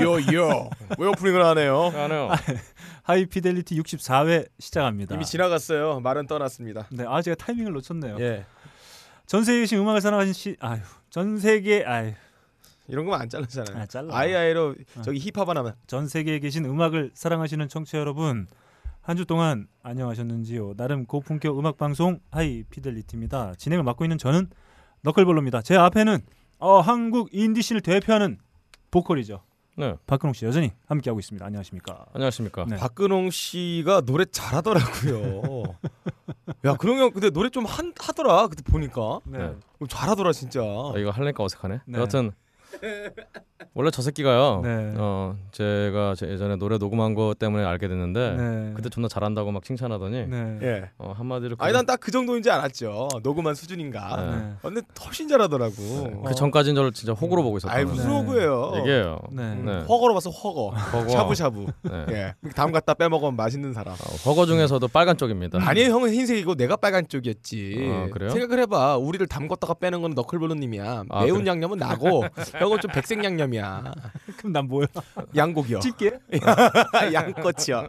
요요 왜 오프닝을 하네요? 하네요. 하이피델리티 64회 시작합니다. 이미 지나갔어요. 말은 떠났습니다. 네, 아 제가 타이밍을 놓쳤네요. 예. 전 세계에 계신 음악을 사랑하신 시, 아유, 전 세계, 아유, 이런 거면 안 잘라잖아요. 아, 잘라. 아이아이로 저기 힙합 하나만. 전 세계에 계신 음악을 사랑하시는 청취자 여러분, 한 주 동안 안녕하셨는지요? 나름 고품격 음악 방송 하이피델리티입니다. 진행을 맡고 있는 저는 너클볼로입니다. 제 앞에는 어, 한국 인디씬을 대표하는 보컬이죠. 네. 박근홍 씨 여전히 함께하고 있습니다. 안녕하십니까? 안녕하십니까. 네. 박근홍 씨가 노래 잘하더라고요. 야, 근홍 형 근데 노래 좀 한, 하더라. 그때 보니까. 네. 네. 잘하더라 진짜. 아, 이거 할래니까 어색하네. 네. 여하튼 원래 저 새끼가요. 네. 어 제가 제 예전에 노래 녹음한 거 때문에 알게 됐는데 네. 그때 존나 잘한다고 막 칭찬하더니 네. 예. 어, 한마디로 아니 그, 난딱 그 정도인지 알았죠. 녹음한 수준인가. 네. 네. 어, 근데 훨씬 잘하더라고. 그 전까지는 저를 진짜 호구로 보고 있었다. 아이 무슨 네. 호구예요. 얘기예요. 네. 네. 허거로 봐서 허거. 허거. 샤브샤브. 네. 예. 다음 갖다 빼먹으면 맛있는 사람. 어, 허거 중에서도 빨간 쪽입니다. 아니에요 형은 흰색이고 내가 빨간 쪽이었지 아, 그래요? 생각을 해봐 우리를 담궜다가 빼는 건 너클볼로님이야 아, 매운 그래? 양념은 나고 형은 좀 백색 양념이야 그럼 난 뭐야? 양고기요 찔게? 양꼬치요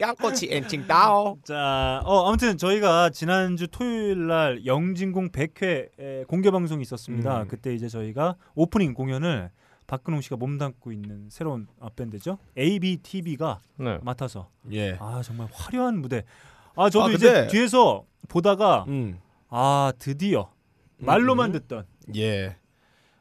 양꼬치 엔칭 따오 자, 어 아무튼 저희가 지난주 토요일 날 영진공 100회 공개 방송이 있었습니다. 음. 그때 이제 저희가 오프닝 공연을 박근홍 씨가 몸담고 있는 새로운 어, 밴드죠. ABTV가 네. 맡아서 예 아 정말 화려한 무대. 아 저도 아, 이제 근데- 뒤에서 보다가 음. 아 드디어 말로만 음. 듣던 예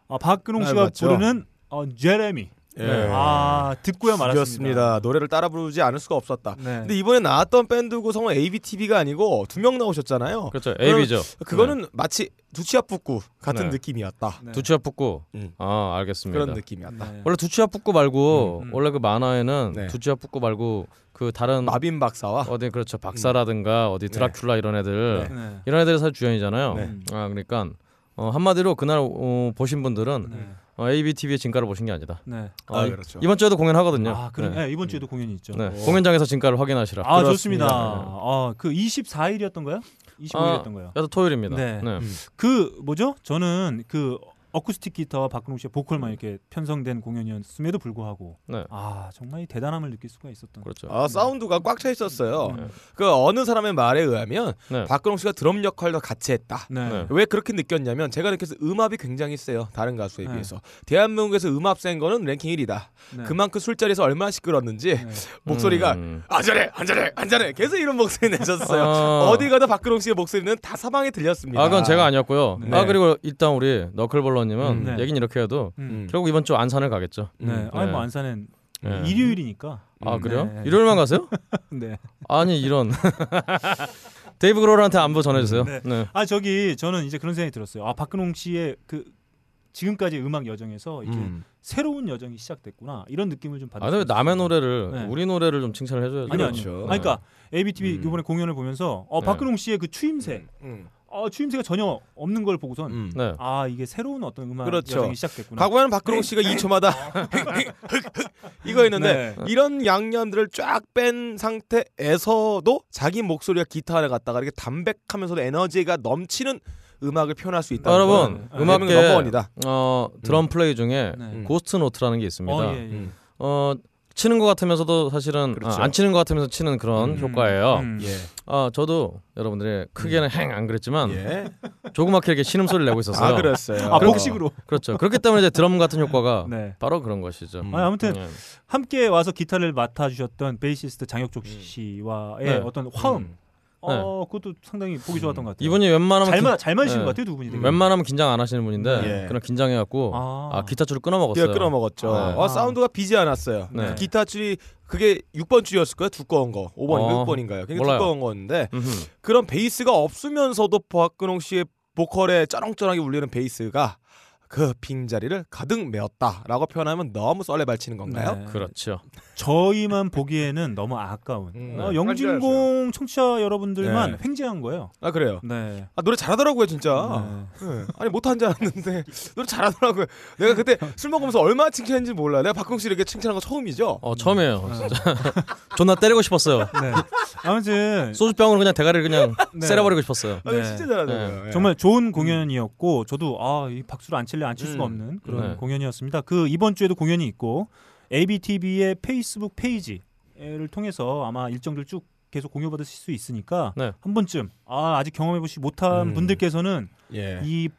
아, 박근홍 아, 씨가 맞죠. 부르는 어, 제레미. 예. 아 듣고야 말았습니다. 노래를 따라 부르지 않을 수가 없었다 네. 근데 이번에 나왔던 밴드 구성은 ABTV가 아니고 두 명 나오셨잖아요 그렇죠. AB죠. 그거는 마치 두치아 뿌꾸 같은 네. 느낌이었다 네. 두치아 푸꾸. 음. 아 알겠습니다. 그런 느낌이었다 네. 원래 두치아 푸꾸 말고 음, 음. 원래 그 만화에는 네. 두치아 푸꾸 말고 그 다른 마빈 박사와 어디 그렇죠 박사라든가 어디 네. 드라큘라 이런 애들 네. 네. 이런 애들이 사실 주연이잖아요. 네. 아 그러니까 어, 한마디로 그날 어, 보신 분들은 네. 어, ABTV의 진가를 보신 게 아니다. 네. 어, 아 이- 그렇죠 이번 주에도 공연하거든요. 아, 그럼 네. 네, 이번 주에도 공연이 있죠. 네. 오. 공연장에서 진가를 확인하시라. 아, 그렇습니다. 좋습니다. 네. 아, 그 24일이었던가요? 25일이었던가요? 여튼 토요일입니다. 네. 네. 음. 그 뭐죠? 저는 그 어쿠스틱 기타와 박근홍 씨의 보컬만 이렇게 편성된 공연이었음에도 불구하고 네. 아, 정말 이 대단함을 느낄 수가 있었던. 그렇죠. 아 사운드가 꽉 차 있었어요. 네. 그 어느 사람의 말에 의하면 네. 박근홍 씨가 드럼 역할도 같이 했다. 네. 네. 왜 그렇게 느꼈냐면 제가 느껴서 음압이 굉장히 세요. 다른 가수에 네. 비해서. 대한민국에서 음압 센 거는 랭킹 1위다. 네. 그만큼 술자리에서 얼마나 시끄러웠는지 네. 목소리가 음. 안전해 안전해 안전해 계속 이런 목소리 내셨어요. 아. 어디 가도 박근홍 씨의 목소리는 다 사방에 들렸습니다. 아 그건 제가 아니었고요. 네. 아 그리고 일단 우리 너클볼러 님은 음, 네. 얘긴 이렇게 해도 음. 결국 이번 주 안산을 가겠죠. 네. 음, 아니 네. 뭐 안산은 네. 일요일이니까. 아 그래요? 네. 일요일만 가세요? 네. 아니 이런 데이브 그로울한테 안부 전해주세요. 네. 네. 아 저기 저는 이제 그런 생각이 들었어요. 아 박근홍 씨의 그 지금까지 음악 여정에서 이렇게 음. 새로운 여정이 시작됐구나 이런 느낌을 좀아 받았어요. 근데 남의 노래를 네. 우리 노래를 좀 칭찬을 해줘야죠. 아니 그렇죠. 아니요. 아니, 그러니까 ABTB 음. 이번에 공연을 보면서 어, 네. 박근홍 씨의 그 추임새, 음. 어, 추임새가 전혀 없는 걸 보고선 음. 네. 아 이게 새로운 어떤 음악 그렇죠. 여정이 시작됐구나. 과거에는 박근홍 씨가 2초마다 이거 했는데 네. 이런 양념들을 쫙 뺀 상태에서도 자기 목소리와 기타를 갖다가 이렇게 담백하면서도 에너지가 넘치는 음악을 표현할 수 있다는 여러분 네. 음악계 넘버원이다. 어 드럼 플레이 중에 네. 음. ghost note라는 게 있습니다. 어, 예, 예. 음. 어 치는 것 같으면서도 사실은 그렇죠. 아, 안 치는 것 같으면서 치는 그런 음. 효과예요. 음. 예. 아 저도 여러분들이 크게는 행안 그랬지만 예. 조그맣게 이렇게 신음 소리를 내고 있었어요. 아 그랬어요. 아 복식으로. 그렇죠. 그렇기 때문에 이제 드럼 같은 효과가 네. 바로 그런 것이죠. 음. 아니, 아무튼 네. 함께 와서 기타를 맡아 주셨던 베이시스트 장혁조 씨와의 네. 어떤 화음, 음. 어 그것도 상당히 보기 좋았던 것 같아요. 이분이 웬만하면 잘, 기- 마, 잘 맞으시는 네. 것 같아요 두 분이. 되게. 웬만하면 긴장 안 하시는 분인데 예. 그런 긴장해갖고 아. 아, 기타 줄을 끊어 먹었어요. 기가 끊어 먹었죠. 네. 어, 사운드가 비지 않았어요. 네. 그 기타 줄이 그게 6번 줄이었을 거예요. 두꺼운 거. 5번인가 어. 6번인가요? 굉장히 몰라요. 두꺼운 거였는데 음흠. 그런 베이스가 없으면서도 박근홍 씨의 보컬에 쩌렁쩌렁하게 울리는 베이스가 그 빈자리를 가득 메웠다라고 표현하면 너무 썰레 발치는 건가요? 네. 그렇죠. 저희만 보기에는 너무 아까운. 음. 어, 네. 영진공 청취자 여러분들만 네. 횡재한 거예요. 아 그래요. 네. 아 노래 잘하더라고요 진짜. 네. 네. 아니 못한 줄 알았는데 노래 잘하더라고요. 내가 그때 술 먹으면서 얼마나 칭찬했는지 몰라. 내가 박근홍 씨를 이렇게 칭찬한 거 처음이죠. 어 처음이에요. 진짜 존나 때리고 싶었어요. 네. 아무튼 소주병으로 그냥 대가리를 그냥 네. 세려버리고 싶었어요. 아, 네. 진짜 잘하더라고요. 예. 정말 좋은 공연이었고 저도 아이 박수를 안 칠래 원래 안칠 수가 음. 없는 그런 네. 공연이었습니다. 그 이번 주에도 공연이 있고 ABTV의 페이스북 페이지를 통해서 아마 일정들 쭉 계속 공유받으실 수 있으니까 네. 한 번쯤 아, 아직 경험해보지 못한 음. 분들께서는 예. 이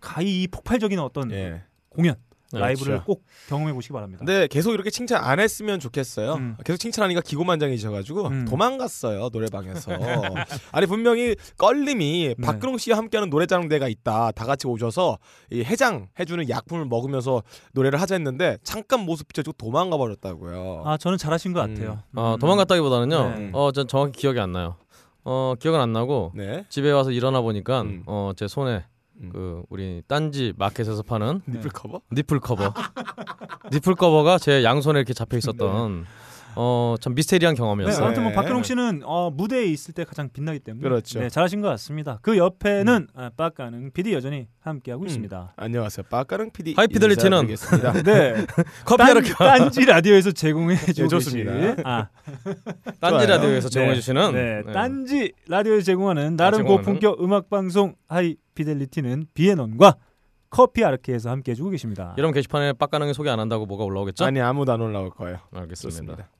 가히 이 폭발적인 어떤 예. 공연 네, 라이브를 그렇죠. 꼭 경험해 보시기 바랍니다. 근데 계속 이렇게 칭찬 안 했으면 좋겠어요. 음. 계속 칭찬하니까 기고만장해지셔가지고 음. 도망갔어요 노래방에서. 아니 분명히 껄림이 네. 박근홍 씨와 함께하는 노래자랑대가 있다. 다 같이 오셔서 이 해장 해주는 약품을 먹으면서 노래를 하자 했는데 잠깐 모습 비춰주고 도망가 버렸다고요. 아 저는 잘하신 것 음. 같아요. 어, 음. 도망갔다기보다는요. 네. 어, 전 정확히 기억이 안 나요. 어, 기억은 안 나고 네. 집에 와서 일어나 보니까 음. 어, 제 손에 음. 그 우리 딴지 마켓에서 파는 네. nipple cover? nipple cover, nipple cover가 제 양손에 이렇게 잡혀 있었던 어, 참 미스테리한 네, 경험이었어요. 아무튼 뭐 네. 박근홍 씨는 어, 무대에 있을 때 가장 빛나기 때문에 그렇죠. 네, 잘하신 것 같습니다. 그 옆에는 아, 빡가능 PD 여전히 함께하고 음. 있습니다. 안녕하세요. 빡가능 PD 하이피델리티는. 네, 커피 딴, 아르케 딴지 라디오에서 제공해 주고 네, 좋습니다. 계신 아, 딴지. 라디오에서 제공해 주시는 네, 딴지 라디오에서 제공하는 아, 나름 제공하는? 고품격 음악 방송 하이피델리티는 비앤원과 커피 아르케에서 함께 해주고 계십니다. 이런 게시판에 빡가능이 소개 안 한다고 뭐가 올라오겠죠? 아니 아무도 안 올라올 거예요. 알겠습니다. 좋습니다.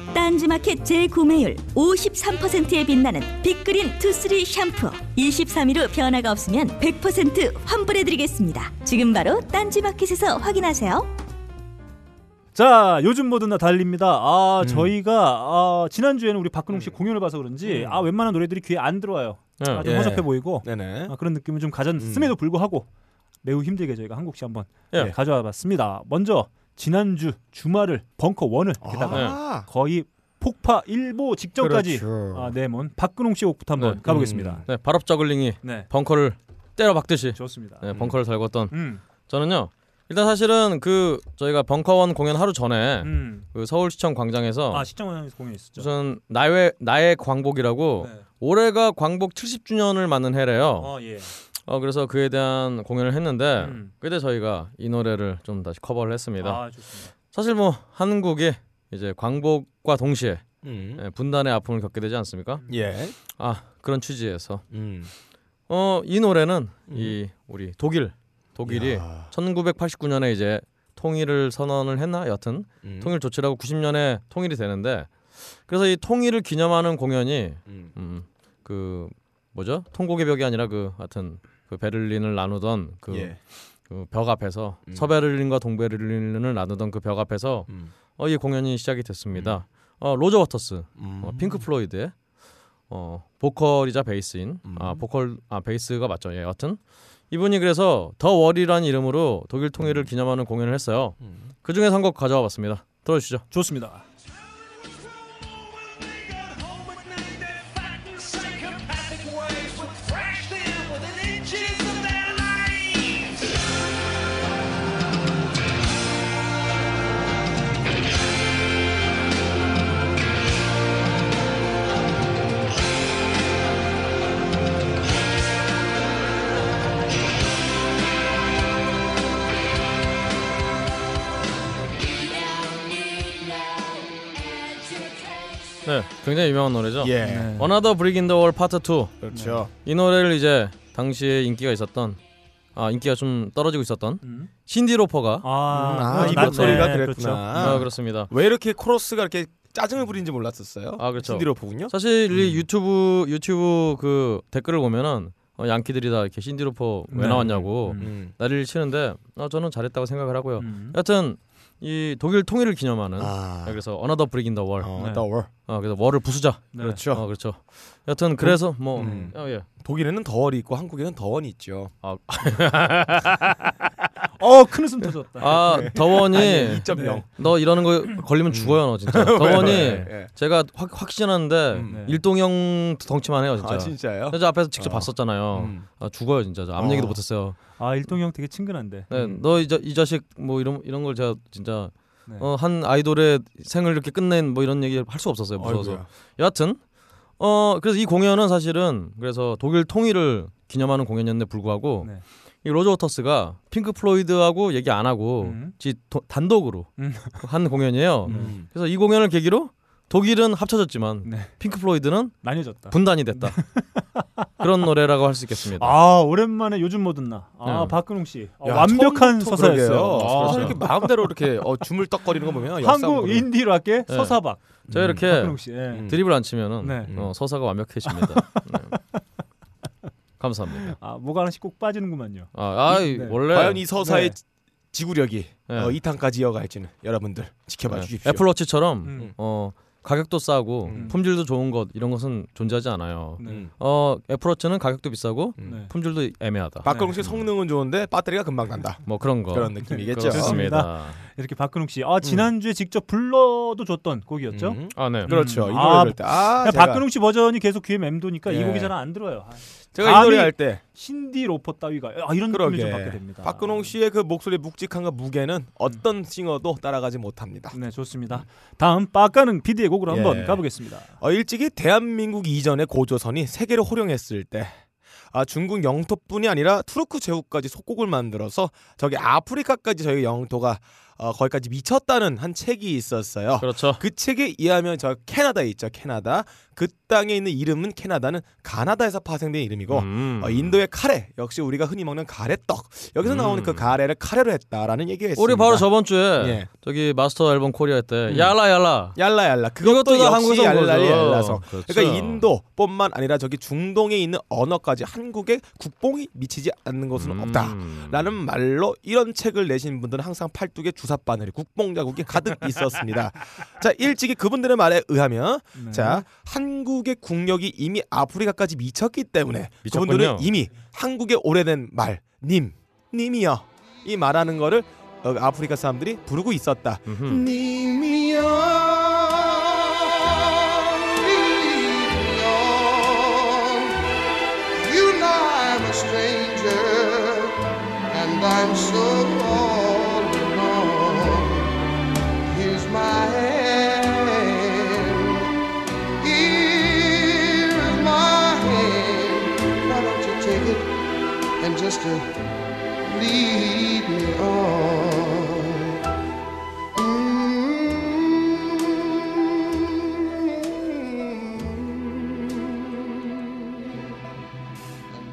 딴지마켓 재구매율 53%에 빛나는 빅그린 투쓰리 샴푸 23일 후 변화가 없으면 100% 환불해드리겠습니다. 지금 바로 딴지마켓에서 확인하세요. 자, 요즘 뭐든 다 달립니다. 아, 음. 저희가 아, 지난 주에는 우리 박근홍 씨 공연을 봐서 그런지 아, 웬만한 노래들이 귀에 안 들어와요. 네. 아, 좀 예. 허접해 보이고 네네. 아, 그런 느낌을 좀 가졌음에도 불구하고 매우 힘들게 저희가 한 곡씩 한번 예. 가져와 봤습니다. 먼저 지난주 주말을 벙커 원을 게다가 아, 거의 폭파 일보 직전까지 그렇죠. 아, 내몬 박근홍 씨 곡부터 한번 네. 가보겠습니다. 네, 발업 저글링이 네, 벙커를 때려 박듯이 좋습니다. 네, 벙커를 달궜던 음, 저는요. 일단 사실은 그 저희가 벙커원 공연 하루 전에 음. 그 서울시청 광장에서 아 시청원에서 공연 있었죠. 무슨 나의 나의 광복이라고 네. 올해가 광복 70주년을 맞는 해래요. 어, 예. 어 그래서 그에 대한 공연을 했는데 음. 그때 저희가 이 노래를 좀 다시 커버를 했습니다. 아. 사실 뭐 한국이 이제 광복과 동시에 음. 예, 분단의 아픔을 겪게 되지 않습니까? 예. 아 그런 취지에서 음. 어이 노래는 이 우리 독일 독일이 야. 1989년에 이제 통일을 선언을 했나 여튼 음. 통일 조치라고 90년에 통일이 되는데 그래서 이 통일을 기념하는 공연이 음. 음그 뭐죠 통곡의 벽이 아니라 그 하여튼 그 베를린을 나누던 그 예. 벽 앞에서 음. 서베를린과 동베를린을 나누던 그 벽 앞에서 음. 어, 이 공연이 시작이 됐습니다. 어, 로저 워터스, 음. 어, 핑크 플로이드의 어, 보컬이자 베이스인 음. 아 보컬 아 베이스가 맞죠. 예, 여튼 이분이 그래서 The Wall이라는 이름으로 독일 통일을 기념하는 공연을 했어요. 음. 그 중에 한 곡 가져와 봤습니다. 들어주시죠. 좋습니다. 네, 굉장히 유명한 노래죠. 예. 네. Another Brick in the Wall Part 2. 그렇죠. 이 노래를 이제 당시에 인기가 있었던 아 인기가 좀 떨어지고 있었던 음. 신디 로퍼가 아, 음, 아, 그렇죠. 이 나- 목소리가 네, 그랬구나. 그렇죠. 아, 그렇습니다. 왜 이렇게 코러스가 이렇게 짜증을 부리는지 몰랐었어요. 아, 그렇죠. 신디 로퍼군요. 사실 음. 이 유튜브 유튜브 그 댓글을 보면은 어, 양키들이 다 이렇게 신디 로퍼 왜 네. 나왔냐고 음. 음. 치는데 어, 저는 잘했다고 생각을 하고요. 음. 여하튼 이 독일 통일을 기념하는 아. 그래서 Another Brick in the Wall. 어, 네. 더워. 어, 그래서 월을 부수자. 네. 그렇죠. 어, 그렇죠. 여튼 그래서 뭐 음. 어, 예. 독일에는 더월이 있고 한국에는 더원이 있죠. 아, 어, 큰 웃음 터졌다. 아 더원이 아니, 2.0. 너 이러는 거 걸리면 죽어요 너 진짜. 더원이 예. 제가 확 확신하는데 음. 네. 일동형 덩치만 해요 진짜. 아 진짜요? 저 앞에서 직접 어. 봤었잖아요. 음. 아, 죽어요 진짜. 저앞 얘기도 어. 못했어요. 아, 일동형 되게 친근한데. 네, 너이 이 자식 뭐 이런 이런 걸 제가 진짜 네. 어, 한 아이돌의 생을 이렇게 끝낸 뭐 이런 얘기 할수 없었어요 무서워서. 아이고야. 여하튼 어 그래서 이 공연은 사실은 그래서 독일 통일을 기념하는 공연이었는데 불구하고 네. 이 로저 워터스가 핑크 플로이드하고 얘기 안 하고 음. 지 도- 단독으로 음. 한 공연이에요. 음. 그래서 이 공연을 계기로 독일은 합쳐졌지만 네. 핑크 플로이드는 나뉘어졌다. 분단이 됐다. 그런 노래라고 할 수 있겠습니다. 아, 오랜만에 요즘 뭐 듣나. 아, 네. 박근홍 씨. 아, 야, 완벽한 서사였어요. 아, 서사 이렇게 마음대로 이렇게 어, 주물떡거리는 거 보면 한국 인디 락의 네. 서사박. 제가 이렇게 박근홍 씨. 예. 음. 드립을 안 치면은 네. 어, 서사가 완벽해집니다. 네. 감사합니다. 아, 뭐가 하나씩 꼭 빠지는구만요. 아, 아 네. 원래 과연 이 서사의 네. 지구력이 네. 어, 2탄까지 이어갈지는 여러분들 지켜봐 네. 주십시오. 애플워치처럼 음. 어, 가격도 싸고 음. 품질도 좋은 것 이런 것은 존재하지 않아요. 네. 음. 어, 애플워치는 가격도 비싸고 음. 네. 품질도 애매하다. 박근홍 씨 성능은 좋은데 배터리가 금방 난다. 뭐 그런 거. 그런 느낌이겠죠. 그렇습니다. 이렇게 박근홍 씨. 아, 지난주에 직접 불러도 줬던 곡이었죠. 음. 아, 네. 그렇죠. 이 음. 노래 아, 할 때. 아, 박근홍 씨 버전이 계속 귀에 맴도니까 이 예. 곡이 잘 안 들어요. 아, 제가 이 노래 할 때 신디 로퍼 따위가 아, 이런 느낌을 좀 받게 그러게 됩니다. 박근홍 씨의 그 목소리 묵직함과 무게는 어떤 싱어도 따라가지 못합니다. 네, 좋습니다. 다음 빠까능 PD의 곡으로 한번 예. 가보겠습니다. 어, 일찍이 대한민국 이전의 고조선이 세계를 호령했을 때 아, 중국 영토뿐이 아니라 투르크 제국까지 속국을 만들어서 저기 아프리카까지 저희 영토가 어, 거기까지 미쳤다는 한 책이 있었어요. 그렇죠. 그 책에 의하면 저 캐나다에 있죠. 캐나다. 그 땅에 있는 이름은 캐나다는 가나다에서 파생된 이름이고 음. 어, 인도의 카레 역시 우리가 흔히 먹는 가래떡 여기서 음. 나오는 그 가래를 카레로 했다라는 얘기가 있습니다. 우리 바로 저번 주에 예. 저기 마스터 앨범 코리아 때 음. 야라 얄라 얄라 이것도 그것도 역시 한국에서 거죠. 얄라서 그렇죠. 그러니까 인도뿐만 아니라 저기 중동에 있는 언어까지 한국의 국뽕이 미치지 않는 곳은 음. 없다라는 말로 이런 책을 내신 분들은 항상 팔뚝에 주사 바늘이 국뽕 자국이 가득 있었습니다. 자 일찍이 그분들의 말에 의하면 네. 자 한국의 국력이 이미 아프리카까지 미쳤기 때문에 미쳤군요. 그분들은 이미 한국의 오래된 말 님 님이여 이 말하는 거를 어, 아프리카 사람들이 부르고 있었다. 음흠. And I'm so just uh, lead me on?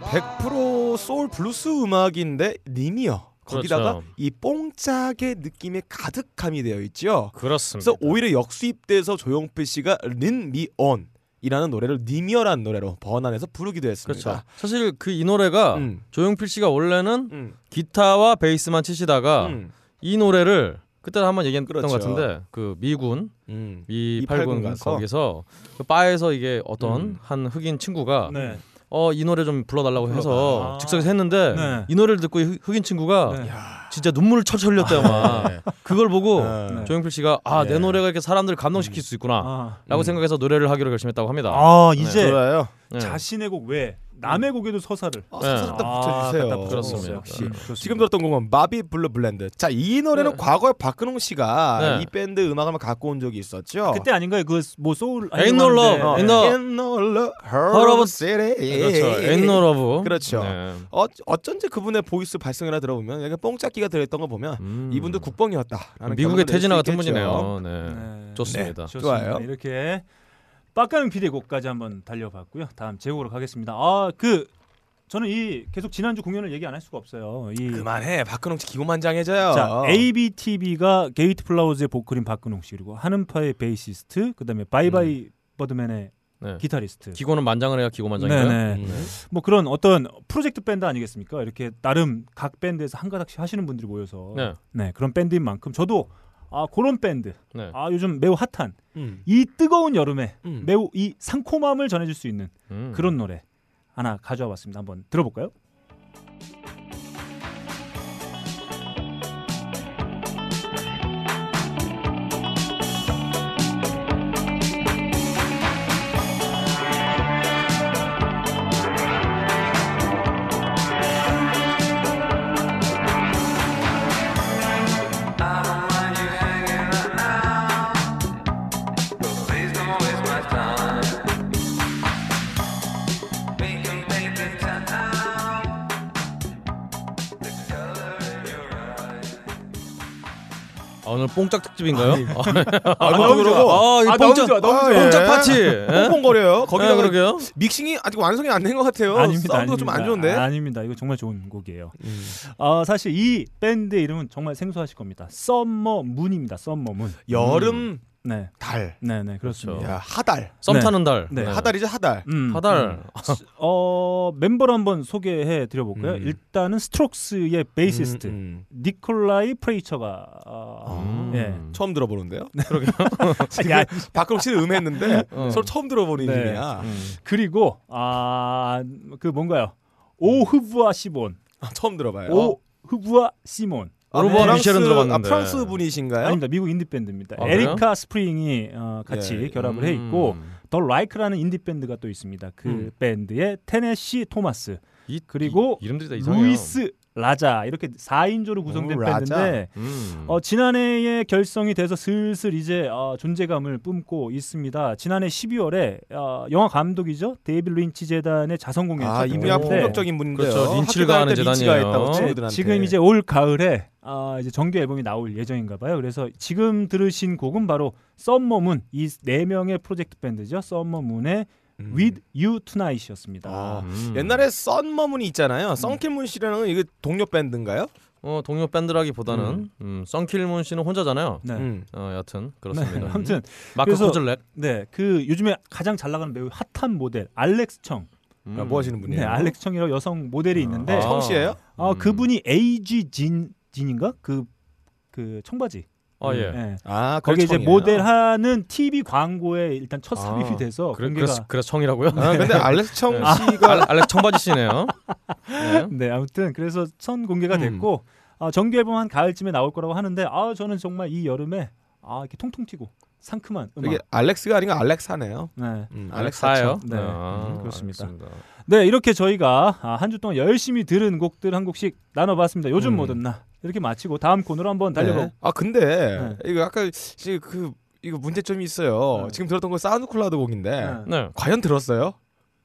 100% 소울 블루스 음악인데 님이여. 거기다가 그렇죠. 이 뽕짝의 느낌이 가득함이 되어 있죠. 그렇습니다. 그래서 오히려 역수입돼서 조용필 씨가 Lead Me On 이라는 노래를 님이여라는 노래로 번안해서 부르기도 했습니다. 그렇죠. 사실 그 이 노래가 음. 조용필 씨가 원래는 음. 기타와 베이스만 치시다가 음. 이 노래를 그때 한번 얘기했던 그렇죠. 것 같은데 그 미군 음. 미 이팔군 8군 가서. 거기서 그 바에서 이게 어떤 음. 한 흑인 친구가 네. 어 이 노래 좀 불러달라고 해서 불러봐. 즉석에서 했는데 네. 이 노래를 듣고 이 흑- 흑인 친구가 네. 진짜 눈물을 철철 흘렸대요 막 그걸 보고 네. 조용필 씨가 아내 예. 노래가 이렇게 사람들을 감동시킬 수 있구나 아, 라고 음. 생각해서 노래를 하기로 결심했다고 합니다 아 이제 좋아요. 네. 자신의 곡 외에 남의 곡에도 서사를 어, 네. 서사 딱 아, 붙여주세요. 갖다. 역시 네. 좋습니다. 지금 들었던 곡은 바비 블루 블랜드. 자, 이 노래는 네. 과거에 박근홍 씨가 네. 이 밴드 음악을 갖고 온 적이 있었죠. 그때 아닌가요? 그 뭐 소울 Ain't no love. 어, Ain't no- heart Heart of city. 그렇죠 Ain't no love 그렇죠. 네. 어, 어쩐지 그분의 보이스 발성이나 들어보면 약간 뽕짝기가 들어있던 거 보면 음. 이분도 국뽕이었다라는 미국의 태진아 수 같은. 분이네요 네. 네. 좋습니다 네. 좋아요. 이렇게 빡가는 비대 곡까지 한번 달려봤고요. 다음 제 곡으로 가겠습니다. 아 그 저는 이 계속 지난주 공연을 얘기 안 할 수가 없어요. 이 그만해. 박근홍 씨 기고만장해져요. 자, ABTV가 게이트 플라워즈의 보컬인 박근홍 씨 그리고 한음파의 베이시스트, 그다음에 바이바이 버드맨의 네. 기타리스트. 기고는 만장을 해야 기고만장인가요? 네네. 음. 뭐 그런 어떤 프로젝트 밴드 아니겠습니까? 이렇게 나름 각 밴드에서 한 가닥씩 하시는 분들이 모여서 네. 네, 그런 밴드인 만큼 저도 아 그런 밴드 네. 아 요즘 매우 핫한 음. 이 뜨거운 여름에 음. 매우 이 상콤함을 전해줄 수 있는 음. 그런 노래 하나 가져와 봤습니다. 한번 들어볼까요? 오늘 뽕짝 특집인가요? 아, 너무 그러고 아, 이 아, 너무 뽕짝 좋아, 너무 좋아. 뽕짝 예. 파티. 예? 뽕뽕거려요. 거기다가 아, 그러게요. 믹싱이 아직 완성이 안 된 것 같아요. 아닙니다. 사운드가 좀 안 좋은데. 아, 아닙니다. 이거 정말 좋은 곡이에요. 음. 어, 사실 이 밴드의 이름은 정말 생소하실 겁니다. Summer Moon입니다. Summer Moon. 여름 네, 달. 네, 네, 그렇습니다. 야, 하달. 썸 네. 타는 달. 네. 하달이죠, 하달. 음, 하달. 어 멤버를 한번 소개해 드려 볼까요? 음. 일단은 Strokes의 베이시스트 음, 음. 니콜라이 프레이처가 어, 음. 예. 처음 들어보는데요. 야, 박근홍 씨는 음했는데 어. 서로 처음 들어보는 네. 이름이야. 그리고 아 그 뭔가요? Au Revoir Simone, 아, 처음 들어봐요. Au Revoir Simone. 아, Au Revoir 프랑스- 미셸은 들어봤는데. 아, 프랑스 분이신가요? 아닙니다. 미국 인디 밴드입니다. 아? 에리카 스프링이 어, 같이 예. 결합을 해 있고 음. The Like라는 인디 밴드가 또 있습니다. 그 음. 밴드의 테네시 토마스 이, 그리고 이, 이름들이 다 이상해요. 루이스 라자 이렇게 4인조로 구성된 오. 밴드인데 음. 어, 지난해에 결성이 돼서 슬슬 이제 어, 존재감을 뿜고 있습니다. 지난해 12월에 어, 영화 감독이죠 데이비드 린치 재단의 자선 공연을 아, 이분야 오. 폭력적인 분인데요. 그렇죠. 가하는 린치가 재단이에요. 했다고 네. 지금 이제 올 가을에 아, 이제 정규 앨범이 나올 예정인가 봐요. 그래서 지금 들으신 곡은 바로 Summer Moon 이 네 명의 프로젝트 밴드죠. Summer Moon의 음. With You Tonight이었습니다. 아, 음. 옛날에 Sun Kil Moon이 있잖아요. Sun Kil Moon 씨라는 건 이게 동료 밴드인가요? 어, 동료 밴드라기보다는 음. 음. Sun Kil Moon 씨는 혼자잖아요. 네. 음. 어, 여튼 네, 그렇습니다. 아무튼 마크 코즐렉. 네, 그 요즘에 가장 잘 나가는 매우 핫한 모델 알렉스 청. 음. 아, 뭐 하시는 분이에요? 네, 알렉스 청이라고 여성 모델이 있는데 아. 청 씨예요? 어, 음. 그분이 에이지 진 진인가? 그 그 청바지. 아 예. 네. 아, 거기 이제? 모델하는 TV 광고에 일단 첫 삽입이 아, 돼서 그래, 공개가 그래서, 그래서 청이라고요? 아, 근데 알렉스 청 네. 씨가 알, 알렉 청바지 씨네요. 네. 네, 아무튼 그래서 선 공개가 음. 됐고 아, 정규 앨범 한 가을쯤에 나올 거라고 하는데 아 저는 정말 이 여름에 아 이렇게 통통 튀고 상큼한 음악. 이게 알렉스가 아니고 알렉사네요. 네. 음, 알렉사요? 네, 아, 음, 그렇습니다. 알겠습니다. 네, 이렇게 저희가 아, 한주 동안 열심히 들은 곡들 한 곡씩 나눠봤습니다. 요즘 음. 뭐 듣나 이렇게 마치고 다음 코너로 한번 달려보. 네. 아 근데 이거 약간 지금 그 이거 문제점이 있어요. 네. 지금 들었던 거 SoundCloud 곡인데 네. 네. 과연 들었어요?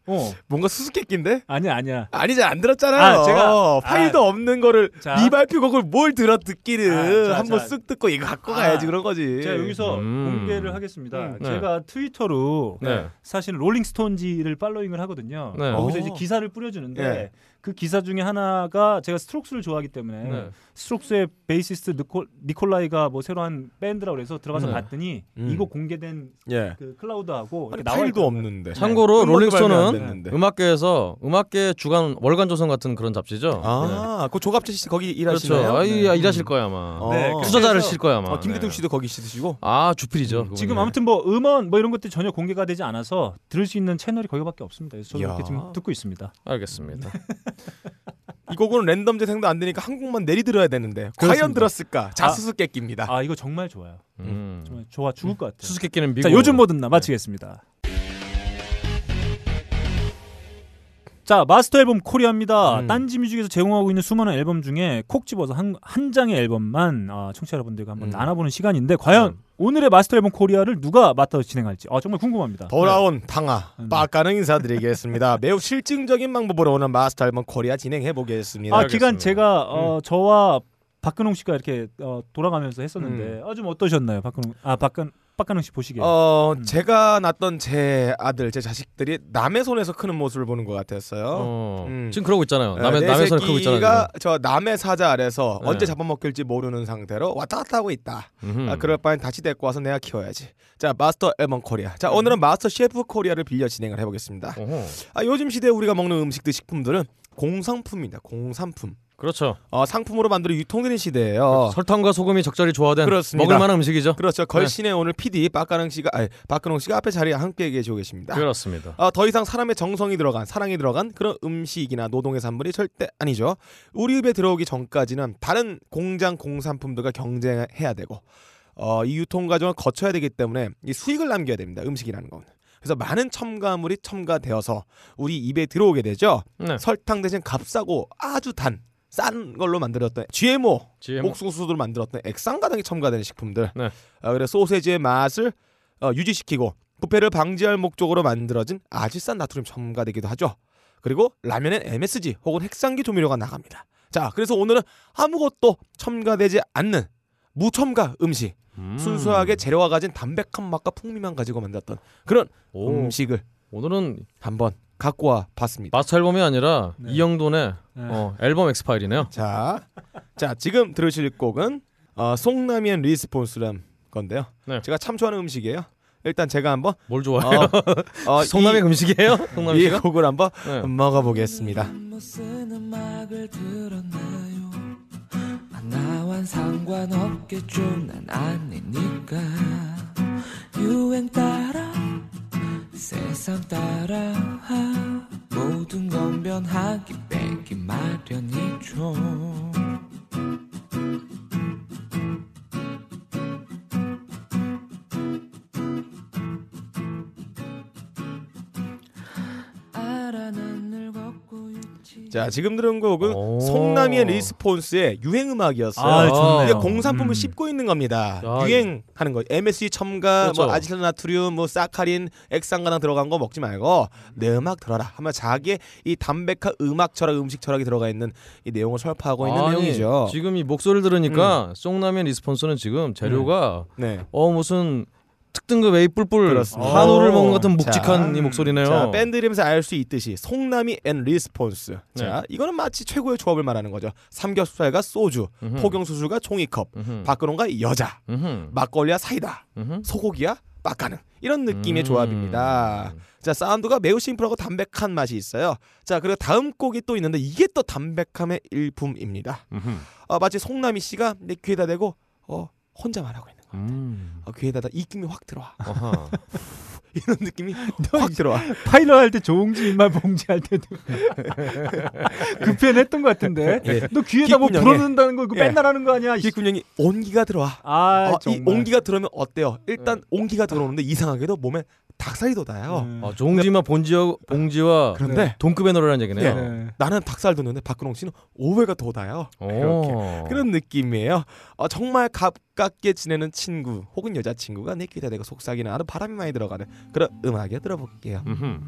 어, 뭔가 수수께끼인데? 아니야, 아니야. 아니지 안 들었잖아요. 아, 제가- 파일도 없는 거를 자. 미발표 곡을 뭘 들어 듣기를 아, 자, 한번 자. 쓱 듣고 이거 갖고 아, 가야지 그런 거지. 제가 여기서 음. 공개를 하겠습니다. 음, 네. 제가 트위터로 네. 사실 Rolling Stone지를 following을 하거든요. 네. 거기서 오. 이제 기사를 뿌려주는데 예. 그 기사 중에 하나가 제가 Strokes를 좋아하기 때문에 네. Strokes의 베이시스트 니콜, 니콜 라이가 뭐 새로 한 밴드라고 그래서 들어가서 네. 봤더니 음. 이거 공개된 예. 그 클라우드하고 아니, 파일도. 없는데. 참고로 발매 안 Rolling Stone은. 음악계에서 음악계 주간 월간 조선 같은 그런 잡지죠. 네. 아, 그 조갑제 씨 거기 그렇죠. 일하시나요? 아, 이- 네. 일하실 거야 아마. 어. 네, 투자자를 실 거야 아마. 어, 김대중 네. 씨도 거기 있으시고. 아 주필이죠. 그분이. 지금 아무튼 뭐 음원 뭐 이런 것들이 전혀 공개가 되지 않아서 들을 수 있는 채널이 거기밖에 없습니다. 그래서 저도 이야. 이렇게 지금 듣고 있습니다. 알겠습니다. 이 곡은 랜덤 재생도 안 되니까 한 곡만 내리 들어야 되는데 과연 그렇습니다. 들었을까? 자수수께끼입니다. 아 이거 정말 좋아요. 음. 정말 좋아 죽을 것 같아요. 수수께끼는 미국. 자 요즘 뭐 듣나 마치겠습니다. 자 마스터 앨범 코리아입니다. 음. 딴지 뮤직에서 제공하고 있는 수많은 앨범 중에 콕 집어서 한, 한 장의 앨범만 아, 청취자 여러분들과 한번 음. 나눠보는 시간인데 과연 음. 오늘의 마스터 앨범 코리아를 누가 맡아서 진행할지 아, 정말 궁금합니다. 돌아온 탕아 네. 빡가는 인사드리겠습니다. 매우 실증적인 방법으로 오늘 마스터 앨범 코리아 진행해 보겠습니다. 아 알겠습니다. 기간 제가 어, 저와 박근홍 씨가 이렇게 어, 돌아가면서 했었는데 아, 좀 어떠셨나요, 박근홍? 아 박근 박근홍 씨 보시기에. 어 음. 제가 낳던 제 아들 제 자식들이 남의 손에서 크는 모습을 보는 것 같았어요. 어. 음. 지금 그러고 있잖아요. 네, 남의 내 남의 손에 크고 있잖아요. 저 남의 사자 아래서 네. 언제 잡아먹힐지 모르는 상태로 왔다 갔다 하고 있다. 음흠. 아, 그럴 바엔 다시 데리고 와서 내가 키워야지. 자 마스터 앨범 코리아. 음. 자 오늘은 마스터 셰프 코리아를 빌려 진행을 해보겠습니다. 어허. 아, 요즘 시대에 우리가 먹는 음식들 식품들은 공상품입니다. 공산품. 그렇죠. 어, 상품으로 만들어 유통되는 시대예요. 설탕과 소금이 적절히 조화된 그렇습니다. 먹을 만한 음식이죠. 그렇죠. 걸신의 오늘 PD 박가능 씨가 아니 박근홍 씨가 앞에 자리에 함께 계시고 계십니다. 그렇습니다. 아, 더 이상 사람의 정성이 들어간 사랑이 들어간 그런 음식이나 노동의 산물이 절대 아니죠. 우리 입에 들어오기 전까지는 다른 공장 공산품들과 경쟁해야 되고 어, 이 유통 과정을 거쳐야 되기 때문에 이 수익을 남겨야 됩니다. 음식이라는 건. 그래서 많은 첨가물이 첨가되어서 우리 입에 들어오게 되죠. 네. 설탕 대신 값싸고 아주 단 싼 걸로 만들었던 GMO GMO. 옥수수를 만들었던 액상가 등이 첨가된 식품들. 네. 어, 그래 소세지의 맛을 어, 유지시키고 부패를 방지할 목적으로 만들어진 싼 나트륨 첨가되기도 하죠. 그리고 라면엔 MSG 혹은 핵상기 조미료가 나갑니다. 자, 그래서 오늘은 아무것도 첨가되지 않는 무첨가 음식 음. 순수하게 재료가 가진 담백한 맛과 풍미만 가지고 만들었던 그런 오, 음식을 오늘은 한번 갖고 와 봤습니다. 마스터 앨범이 아니라 네. 이영돈의 네. 어, 앨범 X파일이네요. 자, 자 지금 들으실 곡은 어, 송남이의 Response란 건데요. 네. 제가 참 좋아하는 음식이에요. 일단 제가 한번 뭘 좋아해요? 어, 어, 송남의 이, 음식이에요? 송남 이? 곡을 한번 네. 먹어보겠습니다. 나와 상관없겠죠 난 아니니까 유행 따라 세상 따라 모든 건 변하기 빼기 마련이죠 자, 지금 들은 곡은 오. 송남이의 Response의 유행 음악이었어요. 아, 좋네요. 이게 공산품을 음. 씹고 있는 겁니다. 야, 유행하는 거. MSG 첨가, 그렇죠. 뭐 아지트나트륨, 뭐 사카린, 액상가당 들어간 거 먹지 말고 내 음악 들어라. 하면 자기의 이 담백한 음악 철학, 음식 철학이 들어가 있는 이 내용을 설파하고 있는 아니, 내용이죠. 지금 이 목소리를 들으니까 송남의 Response는 지금 재료가 네. 어 무슨 특등급 A++ 그렇습니다. 한우를 오. 먹는 것 같은 묵직한 자, 이 목소리네요. 자, 밴드 이름에서 알 수 있듯이 송남이 and Response. 자, 네. 이거는 마치 최고의 조합을 말하는 거죠. 삼겹살과 소주, 음흠. 포경수수가 종이컵, 음흠. 박근홍과 여자, 음흠. 막걸리와 사이다. 소고기와 빡가능 이런 느낌의 음. 조합입니다. 자 사운드가 매우 심플하고 담백한 맛이 있어요. 자 그리고 다음 곡이 또 있는데 이게 또 담백함의 일품입니다. 어, 마치 송남이 씨가 내 귀에다 대고 어, 혼자 말하고 있는 거. 음. 어, 귀에다 입김이 확 들어와. 이런 느낌이 확 들어와. 파일럿 할 때 조홍지 입만 봉지 할 때도 그 표현 했던 것 같은데 예. 너 귀에다 뭐. 불어넣는다는 거 그거 예. 맨날 하는 거 아니야? 귓구녕이 온기가 들어와. 아 어, 이. 온기가 들어오면 어때요? 일단 온기가 들어오는데 이상하게도 몸에 닭살이 돋아요. 음. 아, 종지마 본지와 봉지와 그런데 동급의 노래라는 얘기네요. 예. 네. 나는 닭살 돋는데 박근홍 씨는 오해가 돋아요. 오. 그런 느낌이에요. 어, 정말 가깝게 지내는 친구 혹은 여자 친구가 내 귀에다 대고 속삭이는 아주 바람이 많이 들어가는 그런 음악에 들어볼게요. 음흠.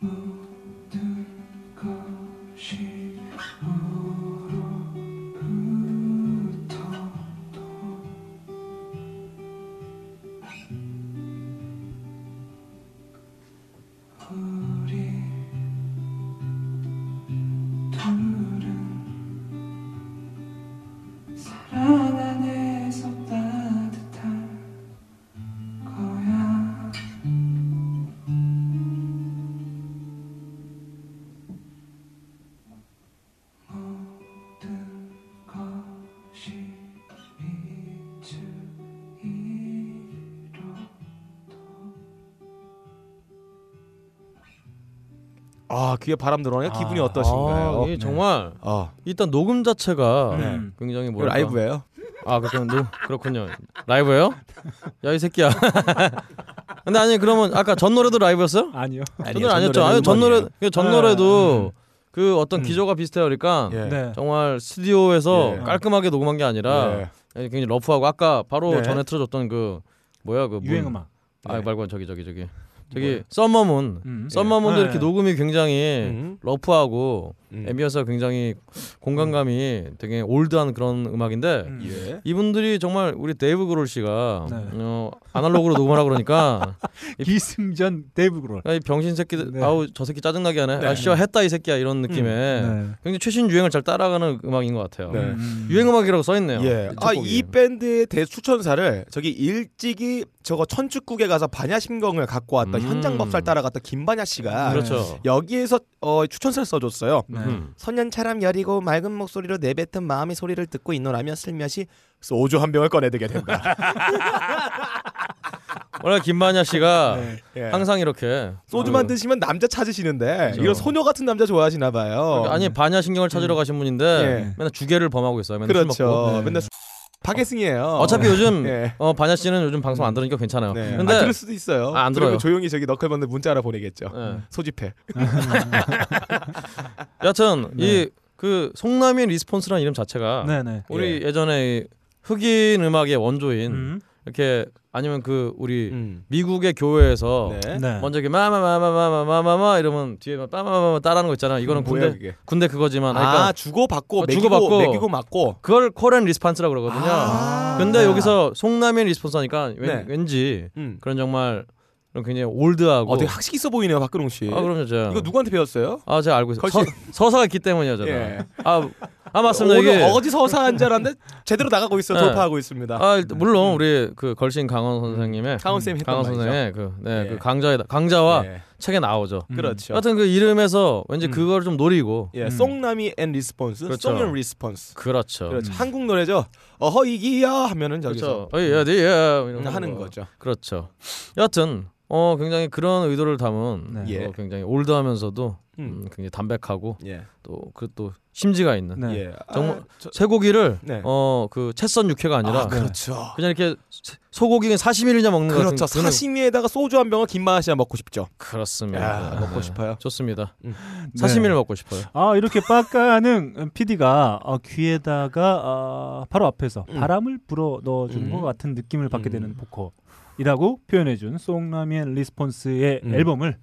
사 귀에 바람 기분이 아, 어떠신가요? 아, 이게 정말 어, 일단 녹음 자체가 네. 굉장히 뭐랄까 라이브예요. 아 그렇군요. 그렇군요. 라이브예요? 야 이 새끼야. 근데 아니 그러면 아까 전 노래도 라이브였어요? 아니요. 전 노래 아니었죠. 아니 전 노래 네. 노래도 음. 그 어떤 음. 기조가 비슷해요. 그러니까 예. 네. 정말 스튜디오에서 예. 깔끔하게 녹음한 게 아니라 예. 굉장히 러프하고 아까 바로 네. 전에 틀어줬던 그 뭐야 그 유행 문- 음악. 아 네. 말고 저기 저기 저기 저기? Summer Moon 음. Summer Moon도 네. 이렇게 녹음이 굉장히 음. rough하고 음. ambience가 굉장히 공간감이 되게 old한 그런 음악인데 음. 예. 이분들이 정말 우리 데이브 그롤 씨가 네. 어, 아날로그로 녹음하라 그러니까 기승전 데이브 그롤. 야, 이 병신 새끼들 네. 아우 저 새끼 짜증나게 하네 네. 아 씨발 했다 이 새끼야 이런 느낌의 네. 굉장히 최신 유행을 잘 따라가는 음악인 것 같아요 네. 음. 유행 음악이라고 써있네요 예. 첫 아, 곡이. 이 밴드의 대추천사를 저기 일찍이 저거 천축국에 가서 반야심경을 갖고 왔던 음. 현장 법사를 따라갔던 김반야 씨가 그렇죠 여기에서 어, 추천사를 써줬어요. 네. 음. 선년처럼 여리고 맑은 목소리로 내뱉은 마음의 소리를 듣고 있노라면 슬며시 소주 한 병을 꺼내들게 된다. 원래 김만야 씨가 예. 항상 이렇게 소주만 그- 드시면 남자 찾으시는데 그렇죠. 이런 소녀 같은 남자 좋아하시나 봐요. 아니 반야 신경을 찾으러 가신 분인데 예. 맨날 주계를 범하고 있어요 맨날 술 그렇죠. 먹고 네. 맨날 수- 박예승이에요. 어차피 요즘 예. 어, 반야 씨는 요즘 방송 안 들으니까 괜찮아요 네. 근데 아, 들을 수도 있어요. 아, 안 그러면 들어요. 조용히 저기 너클번데 문자 하나 보내겠죠. 예. 소집해. 여하튼 네. 이그 송남의 Response라는 이름 자체가 네네. 우리 예. 예. 전에 흑인 음악의 원조인 음. 이렇게 아니면 그 우리 음. 미국의 교회에서 네. 네. 먼저 이렇게 마마마마마마마마마 이러면 뒤에 막 빠마마마 따라하는 거 있잖아. 이거는 뭐야, 군대 그게? 군대 그거지만 아 그러니까 주고 받고 어, 매기고 주고 받고. 매기고 맞고. 그걸 call and response라고 그러거든요. 아. 근데 여기서 송남의 Response니까 네. 왠, 지 음. 그런 정말 그런 굉장히 old하고 어 되게 학식 있어 보이네요 박근홍 씨. 아 그럼요 제가 이거 누구한테 배웠어요? 아 제가 알고 있어요. 서, 서사가 있기 때문이요 저는. 예. 아, 아 맞습니다 오늘 이게 어디 서 사한 줄 알았는데 제대로 나가고 있어 네. 돌파하고 있습니다. 아 일단 물론 우리 그 걸신 강원 선생님의 강원 쌤이 했던 강원. 선생의 그, 네, 예. 그 강자의 강자와 예. 책에 나오죠. 음. 그렇죠. 하여튼 그 이름에서 왠지 음. 그걸 좀 노리고 예, 음. 송남이 and Response, 그렇죠. Song and Response. 그렇죠. 그렇죠. 음. 한국 노래죠. 어허 이기야 하면은 저기서 그렇죠. 어이 야 네 야 이런 하는 거. 거죠. 그렇죠. 여하튼 어 굉장히 그런 의도를 담은 네. 예. 어, 굉장히 올드하면서도 음. 음, 굉장히 담백하고 예. 또그 또 심지가 있는 네. 예. 정말 아, 저, 쇠고기를 네. 어그 채썬 육회가 아니라 아, 그렇죠. 그냥 이렇게 세- 소고기 40일이나 먹는 것 그렇죠. 같은 사시미에다가 소주 한 병을 김맛이야 먹고 싶죠. 그렇습니다. 야, 먹고 싶어요. 좋습니다. 음. 사시미를 네. 먹고 싶어요. 아 이렇게 빡가는 PD가 어, 귀에다가 어, 바로 앞에서 음. 바람을 불어 넣어주는 음. 것 같은 느낌을 받게 음. 되는 보컬 이라고 표현해준 송남이의 Response의 음. 앨범을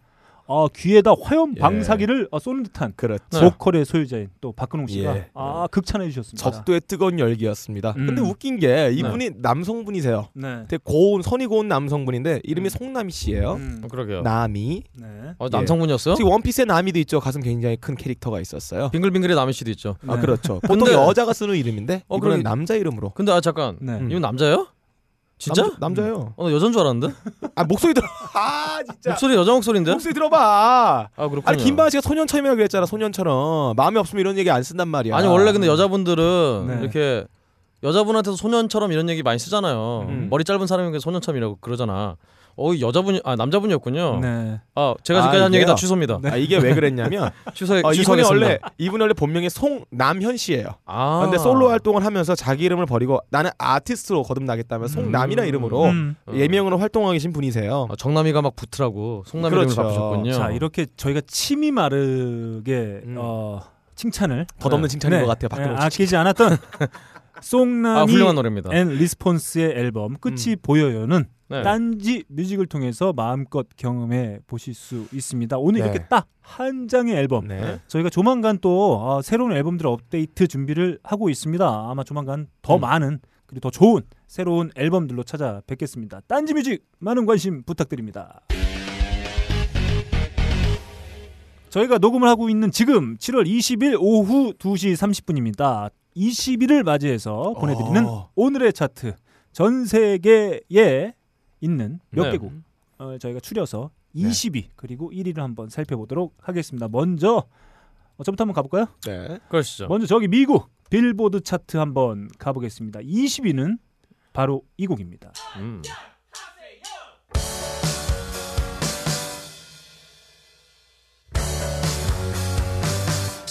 어, 귀에다 화염 예. 방사기를 어, 쏘는 듯한 그렇죠. 네. 보컬의 소유자인 또 박근홍 씨가 예. 아 극찬해 주셨습니다. 적도의 뜨거운 열기였습니다. 음. 근데 웃긴 게 이분이 남성분이세요. 네. 되게 고운 선이 고운 남성분인데 이름이 송남이 씨예요. 음. 어, 그러게요. 남이. 네. 어, 남성분이었어요? 지금 원피스의 남이도 있죠. 가슴 굉장히 큰 캐릭터가 있었어요. 빙글빙글의 남의 씨도 있죠. 아 네. 그렇죠. 보통 근데- 여자가 쓰는 이름인데 어, 이거는 그러게- 남자 이름으로. 근데 아 잠깐 네. 음. 이분 남자예요? 진짜? 남, 남자 예요. 어, 나 여잔 줄 알았는데 아 목소리 들어. 아 진짜. 목소리 여자 목소리인데? 목소리 들어봐. 아 그렇군요. 아니 김바은 씨가 소년처럼이라 그랬잖아. 소년처럼 마음이 없으면 이런 얘기 안 쓴단 말이야. 아니 원래 근데 여자분들은 네. 이렇게 여자분한테도 소년처럼 이런 얘기 많이 쓰잖아요. 음. 머리 짧은 사람이 소년처럼이라고 그러잖아. 어 여자분이 아 남자분이었군요. 네. 아 제가 아, 지금까지 한 얘기 다? 취소입니다. 아, 이게 왜 그랬냐면 취소 어, 이분이. 원래 이분이 원래 본명이 송남현 씨예요. 아 근데 솔로 활동을 하면서 자기 이름을 버리고 나는 아티스트로 거듭나겠다며 송남이라는 이름으로 음. 예명으로 활동하고 계신 분이세요. 아, 정남이가 막 붙으라고 송남이 그렇죠. 이름을 바꾸셨군요. 자 이렇게 저희가 침이 마르게 음. 어, 칭찬을 덧없는 칭찬인 네. 것 같아요. 박근홍 네, 아끼지 않았던 아 송남이 훌륭한 노래입니다. and Response의 앨범 끝이 보여요는 네. 딴지 뮤직을 통해서 마음껏 경험해 보실 수 있습니다. 오늘 네. 이렇게 딱 한 장의 앨범 네. 저희가 조만간 또 어, 새로운 앨범들 업데이트 준비를 하고 있습니다. 아마 조만간 더 음. 많은 그리고 더 좋은 새로운 앨범들로 찾아뵙겠습니다. 딴지 뮤직 많은 관심 부탁드립니다. 저희가 녹음을 하고 있는 지금 7월 20일 오후 2시 30분입니다. 20일을 맞이해서 보내드리는 어. 오늘의 차트 전 세계에 있는 몇 네. 개국 어, 저희가 추려서 20위 그리고 1위를 한번 살펴보도록 하겠습니다. 먼저 어, 저부터 한번 가볼까요? 네. 그러시죠. 먼저 저기 미국 빌보드 차트 한번 가보겠습니다. 20위는 바로 이 곡입니다. 음.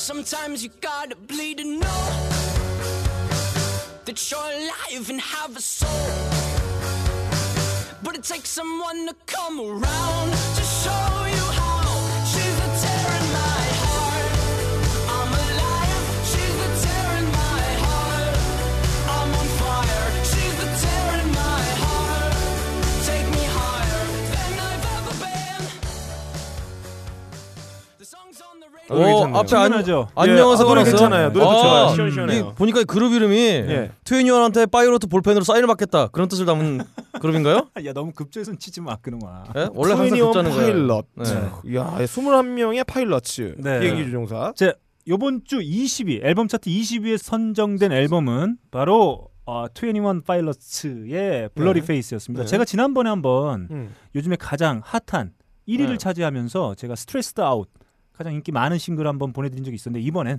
Sometimes you gotta bleed to know that you're alive and have a soul. But it takes someone to come around to show 노래 오, 괜찮네요. 앞에 안? 안녕하세요. 예, 아, 노래? 괜찮아요. 노래도 아, 좋아요. 시원시원해요. 이 보니까 이 그룹 이름이 예. Twenty One한테 파이로트 볼펜으로 사인을 받겠다 그런 뜻을 담은 그룹인가요? 야 너무 급조해서 치지 마 그놈아. 예? 원래 항상 급자는 거예요. 파일럿. 네. 야, 21명의 Pilots. 네. 비행기 조종사. 자 요번 주 20위 앨범 차트 20위에 선정된 앨범은 바로 어, 21 Pilots의 Blurry 네. Face였습니다. 네. 제가 지난번에 한번 음. 요즘에 가장 핫한 1위를 네. 차지하면서 제가 Stressed Out 가장 인기 많은 싱글 한번 보내드린 적이 있었는데 이번엔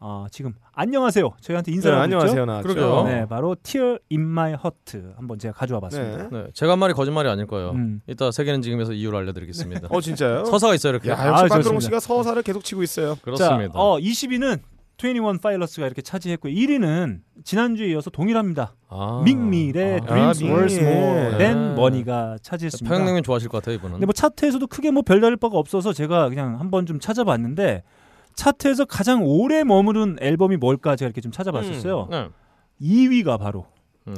어, 지금 안녕하세요 저희한테 네, 인사를 하고 안녕하세요. 나왔죠. 네, 바로 Tear in My Heart 한번 제가 가져와 봤습니다. 네. 네, 제가 한 말이 거짓말이 아닐 거예요. 음. 이따 세계는 지금에서 이유를 알려드리겠습니다. 어, 진짜요? 서사가 있어요 이렇게. 야, 아, 역시 박근홍 좋습니다. 씨가 서사를 계속 치고 있어요. 그렇습니다. 자, 어, 20위는 21 Pilots가 이렇게 차지했고 1위는 지난주에 이어서 동일합니다. 아. Meek Mill의 아, Dreams. Worth More Than 네. Money가 차지했습니다. 평양냉면 좋아하실 것 같아요 이분은. 근데 뭐 차트에서도 크게 뭐 별다를 바가 없어서 제가 그냥 한번 좀 찾아봤는데 차트에서 가장 오래 머무른 앨범이 뭘까 제가 이렇게 좀 찾아봤었어요. 네. 2위가 바로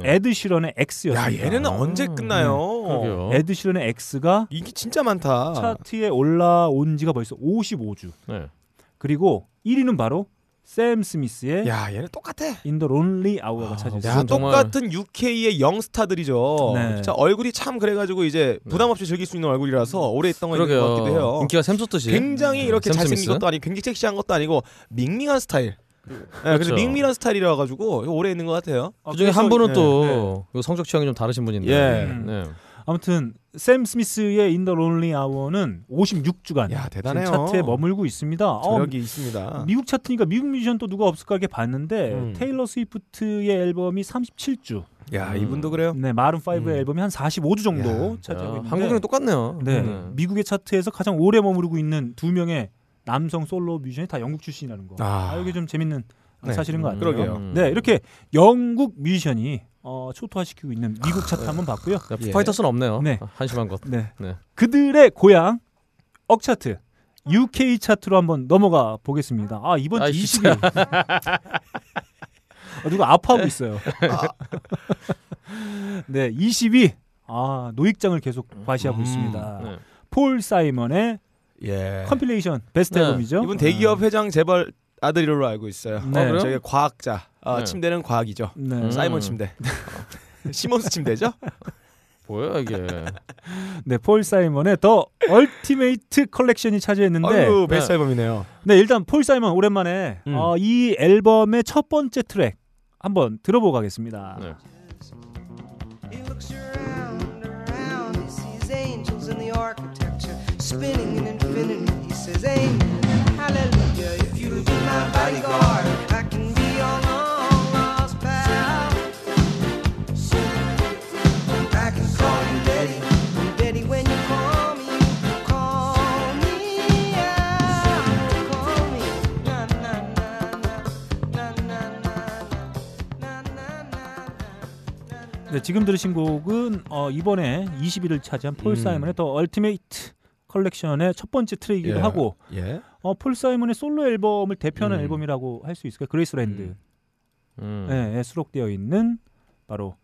에드 시런의 야 X였습니다. 얘네는 언제 끝나요? 그러게요. 에드 시런의 X가 인기 진짜 많다. 차트에 올라온 지가 벌써 55주. 네. 그리고 1위는 바로 샘 스미스의 야 얘네 똑같아. In the Lonely Hour가 차지했어요. 야 똑같은 UK의 young 스타들이죠. 네. 진짜 얼굴이 참 그래가지고 이제 부담 없이 즐길 수 있는 얼굴이라서 오래 있던 거 있는 것 같기도 해요. 인기가 샘솟듯이. 굉장히 이렇게 샘 잘생긴 스미스? 것도 아니고 굉장히 섹시한 것도 아니고 밍밍한 스타일. 네, 그래서 그렇죠. 밍밍한 스타일이라 가지고 오래 있는 것 같아요. 아, 그중에 그래서- 한 분은 네, 또그 성적 취향이 좀 다르신 분인데. 예. 네. 아무튼 샘 스미스의 In the Lonely Hour는 56주간 야 대단해요. 차트에 머물고 있습니다. 어, 저력이 있습니다. 미국 차트니까 미국 뮤지션 또 누가 없을까 이렇게 봤는데 음. 테일러 스위프트의 앨범이 37주, 야 음. 이분도 그래요. 네 마룬 5의 음. 앨범이 한 45주 정도 야, 차지하고 야, 있는데 한국이랑 똑같네요. 네, 네. 미국의 차트에서 가장 오래 머무르고 있는 두 명의 남성 솔로 뮤지션이 다 영국 출신이라는 거. 아. 아, 이게 좀 재밌는 네. 사실인 것 음, 같아요. 그러게요. 음. 네, 이렇게 영국 뮤지션이 어, 초토화시키고 있는 미국 차트 한번 봤고요. 야, 예. 파이터스는 없네요. 네. 아, 한심한 것. 네. 네. 그들의 고향 억 차트 UK 차트로 한번 넘어가 보겠습니다. 아 이번 주 아이, 20위. 아, 누가 아파하고 있어요. 네, 20위. 아 노익장을 계속 과시하고 음, 있습니다. 네. 폴 사이먼의 예. compilation 베스트 네, 앨범이죠. 이분 대기업 회장 재벌 아들이로 알고 있어요. 네. 어, 저게 과학자. 아, 네. 침대는 과학이죠. 네. 음. 사이먼 침대. 시몬스 침대죠? 뭐야 이게? 네, 폴 사이먼의 The Ultimate Collection이 차지했는데 아유 베스트 네. 앨범이네요. 네, 일단 폴 사이먼 오랜만에 음. 어, 이 앨범의 첫 번째 트랙 한번 들어보고 가겠습니다. 네. 네, 지금 들으신 곡은 어, 이번에 20위를 차지한 폴 음. 사이먼의 The Ultimate Collection의 첫 번째 트랙이기도 예. 하고 예. 어, 폴 사이먼의 솔로 앨범을 대표하는 음. 앨범이라고 할 수 있을까요? Graceland 음. 에 수록되어 있는 바로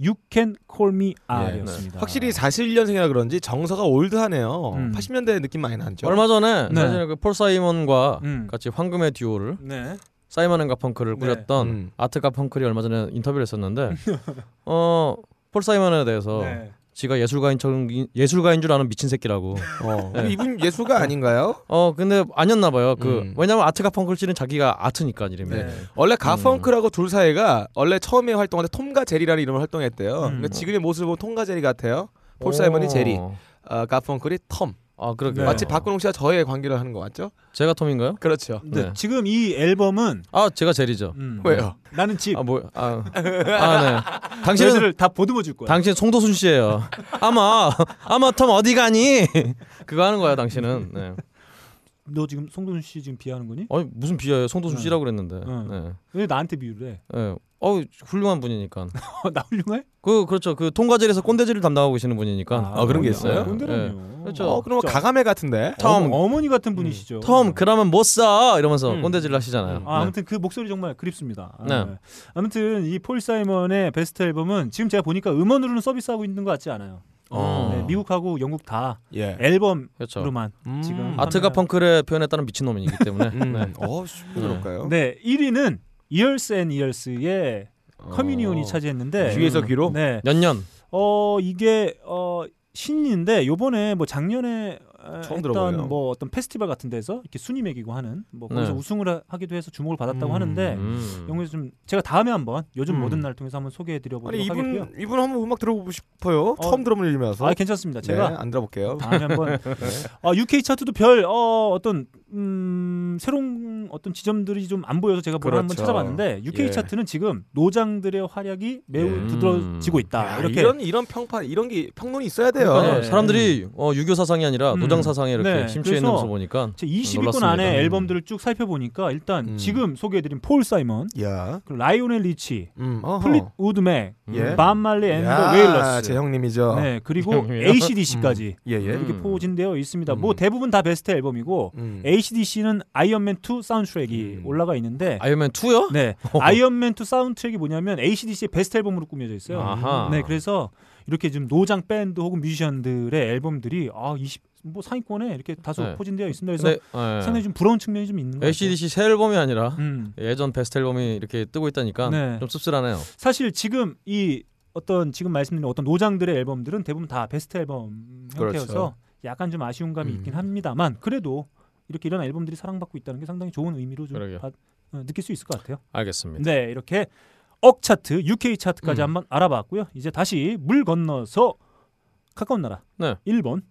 You Can Call Me Al이었습니다. 예. 확실히 41년생이라 그런지 정서가 old하네요. 음. 80년대 느낌 많이 나죠. 얼마 전에 네. 사실 그폴 사이먼과 음. 같이 황금의 듀오를 네. 사이먼 앤 가펑크를 네. 꾸렸던 음. 아트 가펑클이 얼마 전에 인터뷰를 했었는데 어 폴 사이먼에 대해서 네. 지가 예술가인 척 예술가인 줄 아는 미친 새끼라고. 어. 네. 이분 예술가 아닌가요? 어 근데 아니었나 봐요. 그 음. 왜냐면 아트 가펑클 씨는 자기가 아트니까 이름이. 네. 원래 가펑크라고 둘 사이가 원래 처음에 활동할 때 톰과 제리라는 이름으로 활동했대요. 음. 근데 지금의 보면 톰과 제리 같아요. 폴 오. 사이먼이 제리, 어, 가펑클이 톰. 아 그러게. 네. 마치 박근홍 씨와 저의 관계를 하는 거 맞죠? 제가 톰인가요? 그렇죠. 네. 네. 지금 이 앨범은 아 제가 제리죠. 음, 왜요? 나는 집 아 뭐? 아, 아 네. 당신은 다 보듬어 줄 거야. 당신 송도순 씨예요. 아마 아마 톰 어디 가니? 그거 하는 거야 당신은. 네. 너 지금 송도준 씨 지금 비하하는 거니? 아니 무슨 비하예요? 송도순 네. 씨라고 그랬는데. 응. 네. 왜 나한테 비유를 해? 네. 어 훌륭한 분이니까. 나 훌륭해? 그 그렇죠. 그 통과제리에서 꼰대질을 담당하고 계시는 분이니까. 아, 그런 게 꼰대- 있어요? 아, 꼰대라뇨. 그렇죠. 어, 그럼 진짜. 가가메 같은데. 톰. 어머, 어머니 같은 분이시죠. 톰 그러면 못 써. 이러면서 음. 꼰대질 하시잖아요. 아, 네. 아무튼 그 목소리 정말 그립습니다. 아, 네. 아무튼 이 폴 사이먼의 베스트 앨범은 지금 제가 보니까 음원으로는 서비스하고 있는 것 같지 않아요. 어. 네, 미국하고 영국 다 예. 앨범으로만 그렇죠. 음. 지금 아트가 판매하- 펑크의 표현에 따른 미친 놈이기 때문에. 음. 네. 어, 그럴까요? 네, 1위는 Years and Years의 커뮤니온이 차지했는데 귀에서 귀로? 네. 몇 년? 어 이게 어 신인인데 요번에 뭐 작년에 어, 처음 했던. 뭐 어떤 페스티벌 같은 데서 이렇게 순위 매기고 하는 뭐 거기서 네. 우승을 하- 하기도 해서 주목을 받았다고 음, 하는데 음. 영국에서 좀 제가 다음에 한번 요즘 음. 모든 날 통해서 한번 소개해 드려 보도록 아니 하겠고요. 이분 이분 한번 음악 들어보고 싶어요. 어. 처음 들어보는 일이면서. 아 괜찮습니다. 네, 제가 안 들어볼게요. 다음에 한번 아, UK 차트도 별 어, 어떤 음, 새로운 어떤 지점들이 좀 안 보여서 제가 뭘 한번 그렇죠. 찾아봤는데 UK 예. 차트는 지금 노장들의 활약이 매우 예. 두드러지고 있다. 야, 이렇게 이런 이런 평판 이런 게 평론이 있어야 돼요. 그러니까요. 네. 사람들이 어, 유교 사상이 아니라 음. 노장 사상에 이렇게 네, 심취해 있는 모습 보니까 제 20위권 놀랐습니다. 안에 음. 앨범들을 쭉 살펴보니까 일단 음. 지금 소개해드린 폴 사이먼, 라이오넬 리치, 음. 플릿우드 맥, 예. 밥 말리 앤 더 야, 웨일러스, 제 형님이죠. 네 그리고? ACDC까지 예, 예. 이렇게 음. 포진되어 있습니다. 음. 뭐 대부분 다 베스트 앨범이고 음. ACDC는 아이언맨 2 사운드 사운드트랙이 올라가 있는데 아이언맨 2요? 네. 아이언맨 2 사운드트랙이 뭐냐면 ACDC의 베스트 앨범으로 꾸며져 있어요. 아하. 네, 그래서 이렇게 좀 노장 밴드 혹은 뮤지션들의 앨범들이 아, 20, 뭐 상위권에 이렇게 다소 네. 포진되어 있습니다. 그래서 네, 네. 상당히 좀 부러운 측면이 좀 있는 것 같아요. ACDC 새 앨범이 아니라 음. 예전 베스트 앨범이 이렇게 뜨고 있다니까 네. 좀 씁쓸하네요. 사실 지금 이 어떤 지금 말씀드린 어떤 노장들의 앨범들은 대부분 다 베스트 앨범 형태여서 그렇죠. 약간 좀 아쉬운 감이 음. 있긴 합니다만 그래도 이렇게 이런 앨범들이 사랑받고 있다는 게 상당히 좋은 의미로 좀. 받- 어, 느낄 수 있을 것 같아요. 알겠습니다. 네, 이렇게 억 차트, UK 차트까지 음. 한번 알아봤고요. 이제 다시 물 건너서 가까운 나라, 네. 일본.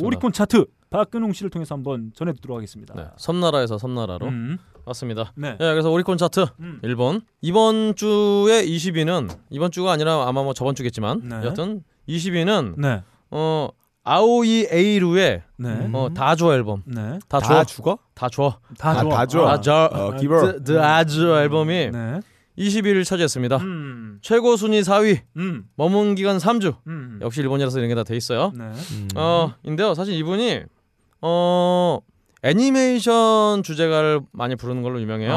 오리콘 차트 박근홍 씨를 통해서 한번 전해드리도록 하겠습니다. 네, 섬나라에서 섬나라로 음. 왔습니다. 네. 예, 그래서 오리콘 차트 음. 일본 이번 주에 20위는 이번 주가 아니라 아마 뭐 저번 주겠지만 네. 여튼 20위는 네, 어 아오이 에이루의 네, 어 다조 앨범 네, 다다 줘. 죽어? 다 줘. 다 아, 좋아. 다 줘. 어, 아, 기버. The 아주 앨범이 네, 20위를 차지했습니다. 음, 최고 순위 4위, 음, 머문 기간 3주. 음, 역시 일본이라서 이런 게 다 돼 있어요. 네, 음. 어, 인데요. 사실 이분이 어 애니메이션 주제가를 많이 부르는 걸로 유명해요.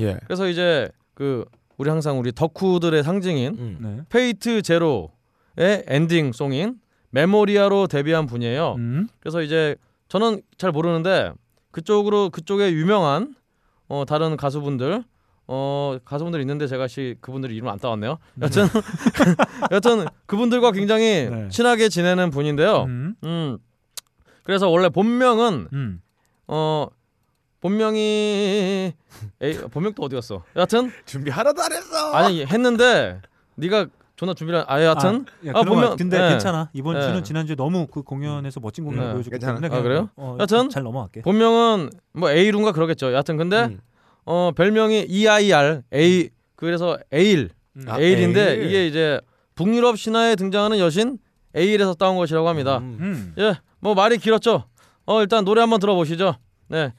예. 그래서 이제 그 우리 항상 우리 덕후들의 상징인 음. 네, Fate Zero의 ending song인 메모리아로 데뷔한 분이에요. 음, 그래서 이제 저는 잘 모르는데 그쪽으로 그쪽에 유명한 어 다른 가수분들 어 가수분들 있는데 제가 시 그분들 이름 안 따왔네요. 여튼 여튼 그분들과 굉장히 네. 친하게 지내는 분인데요. 음, 음. 그래서 원래 본명은 음. 어 본명이 에이 본명 또 어디 갔어? 여하튼 준비 하나도 안 했어. 아니 했는데 네가 존나 준비를 아 여하튼 야, 아, 보면- 근데 네. 괜찮아. 이번 네. 주는 지난주에 너무 그 공연에서 멋진 공연 을 네. 보여줬기 괜찮아. 때문에 아, 그래요? 어, 여튼 잘 넘어갈게. 본명은 뭐 A룬가 그러겠죠. 여하튼 근데 음. 어 별명이 EIR A 그래서 에일 음. 아, 에일인데 에일. 이게 이제 북유럽 신화에 등장하는 여신 에일에서 따온 것이라고 합니다. 음. 음. 예, 뭐 말이 길었죠. 어 일단 노래 한번 들어보시죠. 네,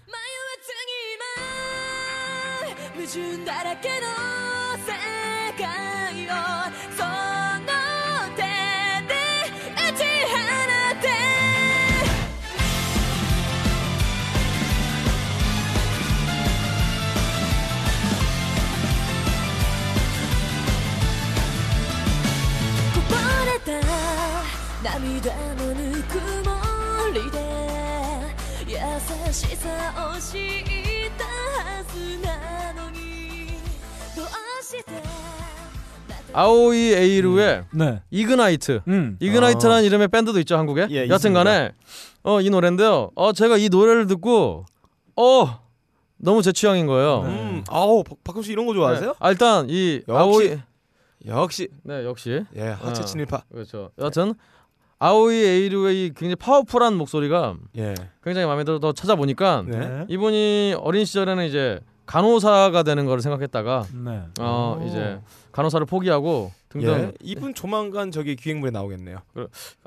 しさを知ったはずなのにどうして아오이 에이루의 네. 이그나이트. 음. 이그나이트라는 이름의 밴드도 있죠 한국에. 예, 여튼간에 어 이 노래인데요. 어 제가 이 노래를 듣고 어 너무 제 취향인 거예요. 음. 아우 박- 박훈 씨 이런 거 좋아하세요? 네. 아, 일단 이 역시. 아오이 역시 네 역시 예 하체 어. 친일파. 그렇죠. 여튼 아오이 에이루의 이 굉장히 powerful한 목소리가 예. 굉장히 마음에 들어 더 찾아보니까 네. 네. 이분이 어린 시절에는 이제 간호사가 되는 걸 생각했다가 네. 어 오. 이제 간호사를 포기하고 등등 예. 이분 조만간 저기 기획물에 나오겠네요.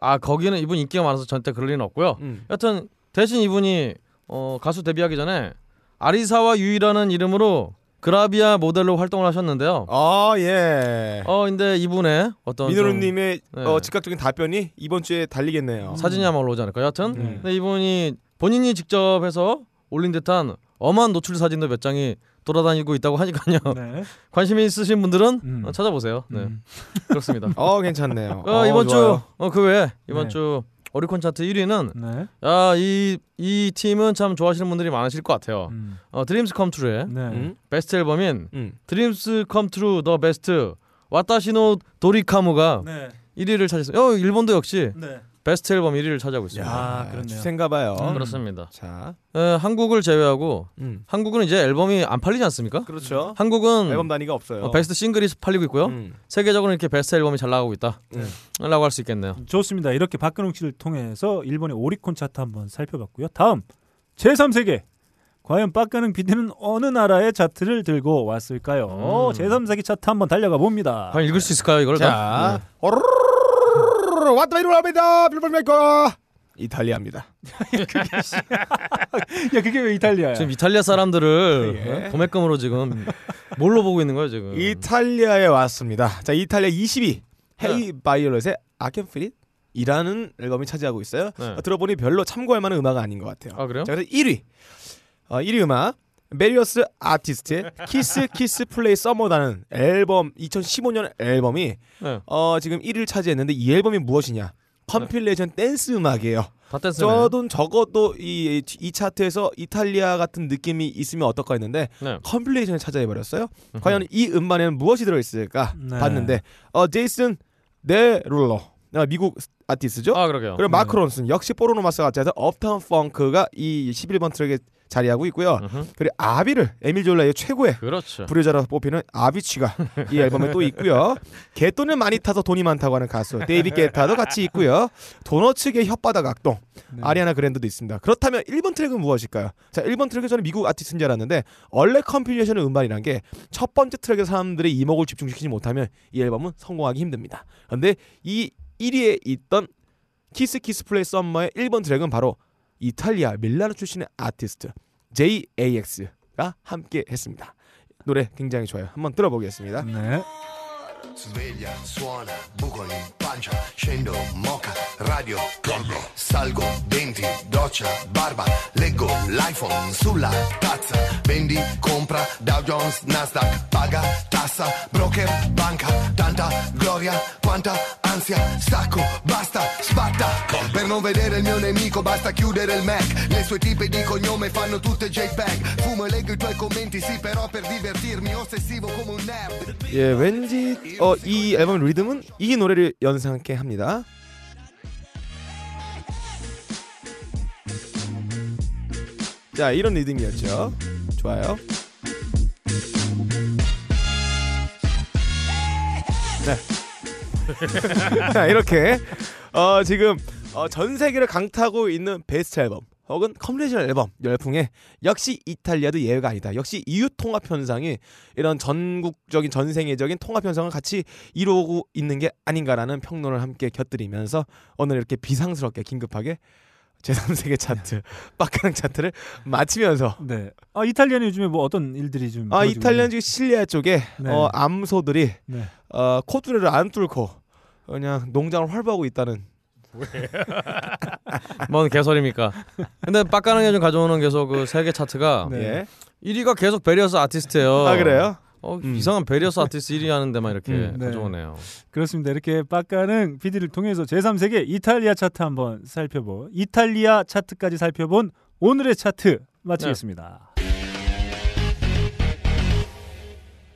아 거기는 이분 인기가 많아서 절대 그럴 리는 없고요. 음. 여튼 대신 이분이 어, 가수 데뷔하기 전에 아리사와 유이라는 이름으로 그라비아 모델로 활동을 하셨는데요. 아 예. 어 근데 이분의 어떤 좀 민호루님의 네. 어, 즉각적인 답변이 이번 주에 달리겠네요. 사진이 아마 올라오지 않을까. 여하튼 음. 근데 이분이 본인이 직접 해서 올린 듯한 엄한 노출 사진도 몇 장이 돌아다니고 있다고 하니까요. 네. 관심 있으신 분들은 음. 어, 찾아보세요. 네 음. 그렇습니다. 어 괜찮네요. 어, 이번 좋아요. 주어 그 외에 이번 네. 주 오리콘 차트 1위는 네. 야이 이 팀은 참 좋아하시는 분들이 많으실 것 같아요. 음. 어, 드림스 컴 트루의 네. 음? 베스트 앨범인 음. 드림스 컴 트루 더 베스트 와타시노 도리카무가 네. 1위를 차지했어요. 어, 일본도 역시 네. 베스트 앨범 1위를 차지하고 있습니다. 아, 야, 그렇네요. 추세인가 봐요. 음. 그렇습니다. 자. 에, 한국을 제외하고 음. 한국은 이제 앨범이 안 팔리지 않습니까? 그렇죠. 한국은 앨범 단위가 없어요. 어, 베스트 싱글이 팔리고 있고요. 음. 세계적으로 이렇게 베스트 앨범이 잘 나가고 있다. 음. 라고 할 수 있겠네요. 좋습니다. 이렇게 박근홍 씨를 통해서 일본의 오리콘 차트 한번 살펴봤고요. 다음 제3세계 과연 박근홍 PD는 어느 나라의 차트를 들고 왔을까요? 음. 제3세계 차트 한번 달려가 봅니다. 과연 읽을 수 있을까요, 이걸? 자. 오 르르르르르르르 왔다 이리 와니다. 빌볼메이커. 이탈리아입니다. 야 그게 왜 이탈리아야? 지금 이탈리아 사람들을 예. 어? 도매금으로 지금 뭘로 보고 있는 거예요, 지금? 이탈리아에 왔습니다. 자, 이탈리아 22 네. 헤이 바이올렛의 아켄프릿 이라는 앨범이 차지하고 있어요. 네. 어, 들어보니 별로 참고할 만한 음악은 아닌 것 같아요. 아, 그래요? 자, 그래서 1위. 어, 1위 음악 메리어스 아티스트의 키스 키스 플레이 서머다는 앨범 2015년 앨범이 네. 어 지금 1위를 차지했는데 이 앨범이 무엇이냐? 컴필레이션 댄스 음악이에요. 저도 적어도 이, 이 차트에서 이탈리아 같은 느낌이 있으면 어떨까 했는데 네. 컴필레이션을 찾아해 버렸어요. 과연 이 음반에는 무엇이 들어 있을까 네. 봤는데 어 제이슨 네 룰러 어, 미국 아티스트죠. 아 그러게요. 그리고 마크 론슨 역시 포르노마스 가짜에서 업타운 펑크가 이 11번 트랙에 자리하고 있고요. 음흠. 그리고 아비를 에밀 졸라의 최고의 그렇죠. 불효자로 뽑히는 아비치가 이 앨범에 또 있고요. 곗돈을 많이 타서 돈이 많다고 하는 가수 데이비드 게타도 같이 있고요. 도너츠계 혓바닥 악동 네. 아리아나 그란데도 있습니다. 그렇다면 1번 트랙은 무엇일까요? 자, 1번 트랙은 저는 미국 아티스트인 줄 알았는데 원래 compilation 음반이란 게 첫 번째 트랙에 사람들의 이목을 집중시키지 못하면 이 앨범은 성공하기 힘듭니다. 그런데 이 1위에 있던 키스 키스 플레이 썸머의 1번 트랙은 바로 이탈리아 밀라노 출신의 아티스트 JAX가 함께 했습니다. 노래 굉장히 좋아요. 한번 들어보겠습니다. 네. Sveglia, suona, buco in pancia, scendo, moca, radio, collo, salgo, denti, doccia, barba, leggo l'iPhone sulla tazza, vendi, compra, Dow Jones, Nasdaq, paga, tassa, broker, banca, tanta gloria, quanta ansia, stacco, basta, sbatta, per non vedere il mio nemico basta chiudere il Mac, le sue tipe di cognome fanno tutte JPEG, fumo e leggo i tuoi commenti, sì però per divertirmi, ossessivo come un nerd. 예, 왠지 어, 이 앨범 리듬은 이 노래를 연상케 합니다. 자, 이런 리듬이었죠. 좋아요. 네. 자, 이렇게 어, 지금 어, 전 세계를 강타하고 있는 베스트 앨범 혹은 compilation 앨범 열풍에 역시 이탈리아도 예외가 아니다. 역시 EU 통합 현상이 이런 전국적인 전 세계적인 통합 현상을 같이 이루고 있는 게 아닌가라는 평론을 함께 곁들이면서 오늘 이렇게 비상스럽게 긴급하게 제3세계 차트 빡가는 차트를 마치면서 네. 아 이탈리아는 요즘에 뭐 어떤 일들이 좀 아 이탈리아 지금 시칠리아 쪽에 네. 어, 암소들이 네. 어, 코뚜레를 안 뚫고 그냥 농장을 활보하고 있다는 뭔 개소리입니까? 근데 빡가는 요즘 가져오는 계속 그 세계 차트가 네. 예. 1위가 계속 various artist예요. 아 그래요? 어, 음. 이상한 various artist 1위 하는데만 이렇게 음, 네. 가져오네요. 그렇습니다. 이렇게 빡가는 PD를 통해서 제3세계 이탈리아 차트 한번 살펴보. 이탈리아 차트까지 살펴본 오늘의 차트 마치겠습니다.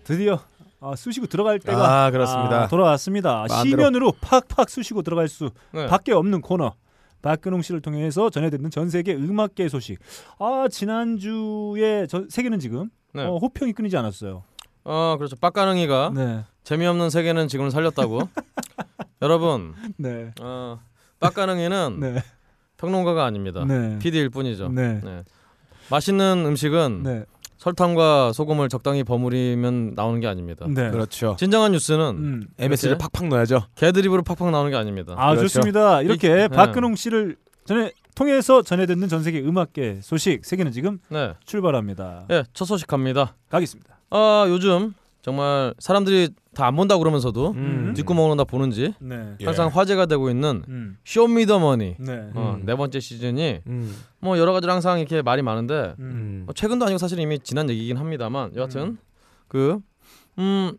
드디어 아, 쑤시고 들어갈 때가 아 그렇습니다. 아, 돌아왔습니다. 마음대로. 시면으로 팍팍 쑤시고 들어갈 수 네. 밖에 없는 코너. 박근홍 씨를 통해서 전해듣는 전 세계 음악계 소식. 아 지난주에 전 세계는 지금 네. 어, 호평이 끊이지 않았어요. 어 그렇죠. 빡가능이가 네, 재미없는 세계는 지금 살렸다고. 여러분, 네, 어, 빡가능이는 네, 평론가가 아닙니다. 네, PD일 뿐이죠. 네, 네. 맛있는 음식은 네, 설탕과 소금을 적당히 버무리면 나오는 게 아닙니다. 네. 그렇죠. 진정한 뉴스는 음. MS를 팍팍 넣어야죠. 개드립으로 팍팍 나오는 게 아닙니다. 아 그렇죠. 좋습니다. 이렇게 이- 네. 박근홍 씨를 전에 통해서 전해 듣는 전 세계 음악계 소식 세계는 지금 네, 출발합니다. 예, 첫 소식 갑니다. 가겠습니다. 아 요즘 정말 사람들이 다 안 본다 그러면서도 음. 뒷구멍으로 다 보는지 네, 항상 화제가 되고 있는 음, 쇼미더머니 네, 어, 음. 네 번째 시즌이 음. 뭐 여러 가지로 항상 이렇게 말이 많은데 음, 음. 뭐 최근도 아니고 사실 이미 지난 얘기긴 합니다만 여하튼 그 음,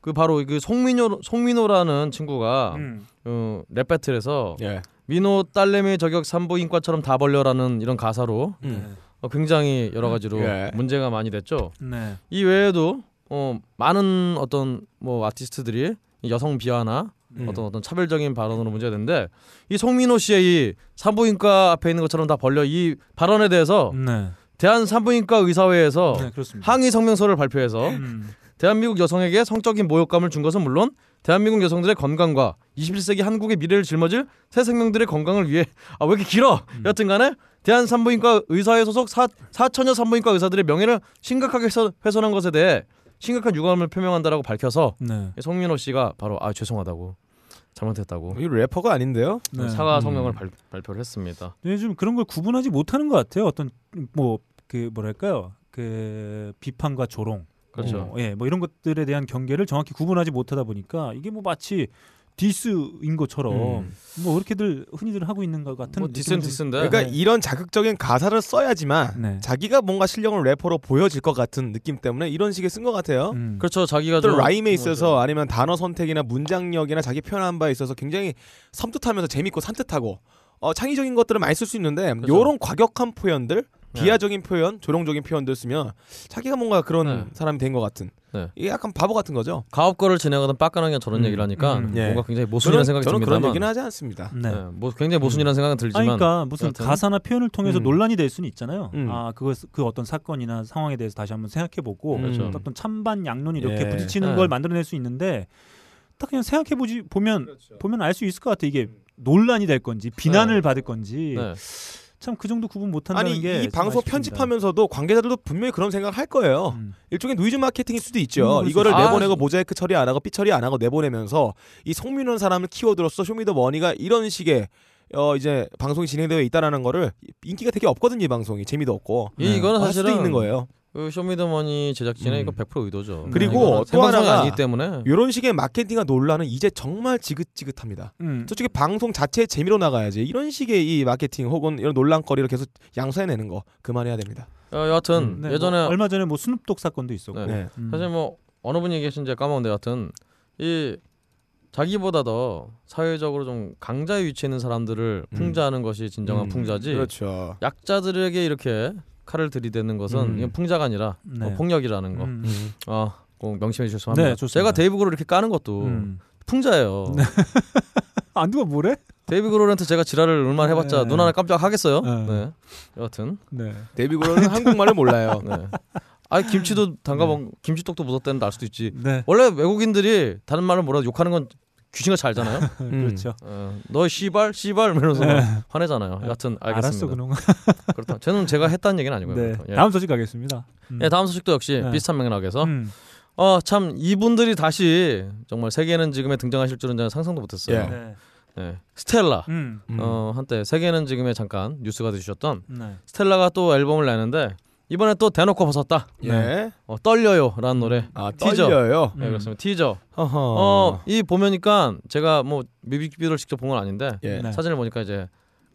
그 바로 그 송민호 송민호라는 친구가 음, 어, 랩 배틀에서 예. 민호 딸내미 저격 산부인과처럼 다 벌려라는 이런 가사로 음. 어, 굉장히 여러 가지로 예. 문제가 많이 됐죠. 네, 이 외에도 어, 많은 어떤 뭐 아티스트들이 이 여성 비하나 음. 어떤 어떤 차별적인 발언으로 문제가 됐는데 이 송민호 씨의 이 산부인과 앞에 있는 것처럼 다 벌려 이 발언에 대해서 네, 대한 산부인과 의사회에서 네. 항의 성명서를 발표해서 음, 대한민국 여성에게 성적인 모욕감을 준 것은 물론 대한민국 여성들의 건강과 21세기 한국의 미래를 짊어질 새 생명들의 건강을 위해 아 왜 이렇게 길어? 음. 여튼간에 대한 산부인과 의사회 소속 사, 사천여 산부인과 의사들의 명예를 심각하게 훼손, 훼손한 것에 대해 심각한 유감을 표명한다라고 밝혀서 네, 송민호 씨가 바로 아 죄송하다고 잘못했다고 이 래퍼가 아닌데요? 네. 사과 음. 성명을 발, 발표를 했습니다. 요즘 그런 걸 구분하지 못하는 것 같아요. 어떤 뭐 그 뭐랄까요, 그 비판과 조롱, 그렇죠. 어, 예, 뭐 이런 것들에 대한 경계를 정확히 구분하지 못하다 보니까 이게 뭐 마치 디스인 것처럼 음. 뭐 그렇게들 흔히들 하고 있는 것 같은 뭐 디스는 좀- 디스인데. 그러니까 네. 이런 자극적인 가사를 써야지만 네. 자기가 뭔가 실력을 래퍼로 보여질 것 같은 느낌 때문에 이런 식의 쓴 것 같아요. 음. 그렇죠. 자기가 또좀 라임에 뭐 있어서 아니면 단어 선택이나 문장력이나 자기 표현한 바에 있어서 굉장히 섬뜩하면서 재밌고 산뜻하고 어, 창의적인 것들을 많이 쓸 수 있는데 그죠. 요런 과격한 표현들 네. 비하적인 표현, 조롱적인 표현들 쓰면 자기가 뭔가 그런 네. 사람이 된 것 같은 네. 이게 약간 바보 같은 거죠. 가업거를 진행하던 빡가능이 저런 음, 얘기를 하니까 음. 예. 뭔가 굉장히 모순이라는 생각이 저는 듭니다만. 그런 얘기는 하지 않습니다. 네. 네, 뭐 굉장히 모순이라는 생각은 아니, 들지만 그러니까 무슨 여하튼. 가사나 표현을 통해서 음. 논란이 될 수는 있잖아요. 음. 아 그거 그 어떤 사건이나 상황에 대해서 다시 한번 생각해보고 그렇죠. 어떤 찬반 양론이 이렇게 예. 부딪히는 네. 걸 만들어낼 수 있는데 딱 그냥 생각해보지 보면 그렇죠. 보면 알 수 있을 것 같아 이게 논란이 될 건지 비난을 받을 건지 네. 참 그 정도 구분 못한다는 아니 게이참 방송. 편집하면서도 관계자들도 분명히 그런 생각을 할 거예요. 음. 일종의 노이즈 마케팅일 수도 음, 있죠. 수 이거를. 내보내고 아, 모자이크 처리 안 하고 삐 처리 안 하고 내보내면서 이 송민호란 사람을 키워들어서 쇼미더머니가 이런 식의 어 이제 방송이 진행되어 있다라는 거를 인기가 되게 없거든요 이 방송이 재미도 없고 이 이거는 할 수도 사실은 있는 거예요. 그 쇼미더머니 제작진의 음. 이거 100% 의도죠. 그리고 이거는 또 하나가 아니기 때문에 이런 식의 마케팅과 논란은 이제 정말 지긋지긋합니다. 음. 저쪽에 방송 자체의 재미로 나가야지 이런 식의 이 마케팅 혹은 이런 논란거리를 계속 양산해내는 거 그만해야 됩니다. 어, 여하튼 네, 예전에 뭐 얼마 전에 뭐 스눕독 사건도 있었고 네. 네. 음. 사실 뭐 어느 분이 계신지 까먹었는데 여하튼 이 자기보다 더 사회적으로 좀 강자의 위치에 있는 사람들을 음. 풍자하는 것이 진정한 음, 풍자지 그렇죠. 약자들에게 이렇게 칼을 들이대는 것은 음. 이건 풍자가 아니라 네. 어, 폭력이라는 거. 음. 음. 어, 꼭 명심해 주셔서 합니다. 네. 제가 데이브 그롤 이렇게 까는 것도 음. 풍자예요. 아 누가 뭐래? 데이브 그롤한테 제가 지랄을 얼마나 해봤자 네. 눈 하나 깜짝 하겠어요. 네. 네. 여하튼 네. 데이브 그롤은 한국말을 몰라요. 네. 아 김치도 담가먹 김치떡도 묻었다는 알 수도 있지. 네. 원래 외국인들이 다른 말을 뭐라도 욕하는 건 귀신같이 알잖아요. 그렇죠. 어, 너 씨발 씨발 이러면서 네. 화내잖아요. 여하튼 알았어 알겠습니다. 그놈. 그렇다. 저는 제가 했다는 얘기는 아니고요. 네. 예. 다음 소식 가겠습니다. 음. 예, 다음 소식도 역시 네. 비슷한 맥락에서 음. 어참 이분들이 다시 정말 세계는 지금에 등장하실 줄은 저는 상상도 못했어요. 예. 네. 네. 스텔라 음. 음. 어 한때 세계는 지금에 잠깐 뉴스가 되주셨던 네. 스텔라가 또 앨범을 내는데 이번에 또 대놓고 벗었다. 예. 어, 떨려요라는 노래. 아 티저. 떨려요. 네, 그렇습니다. 티저. 허허. 어, 이 보면니까 제가 뭐 뮤직비디오를 직접 본 건 아닌데 예. 네. 사진을 보니까 이제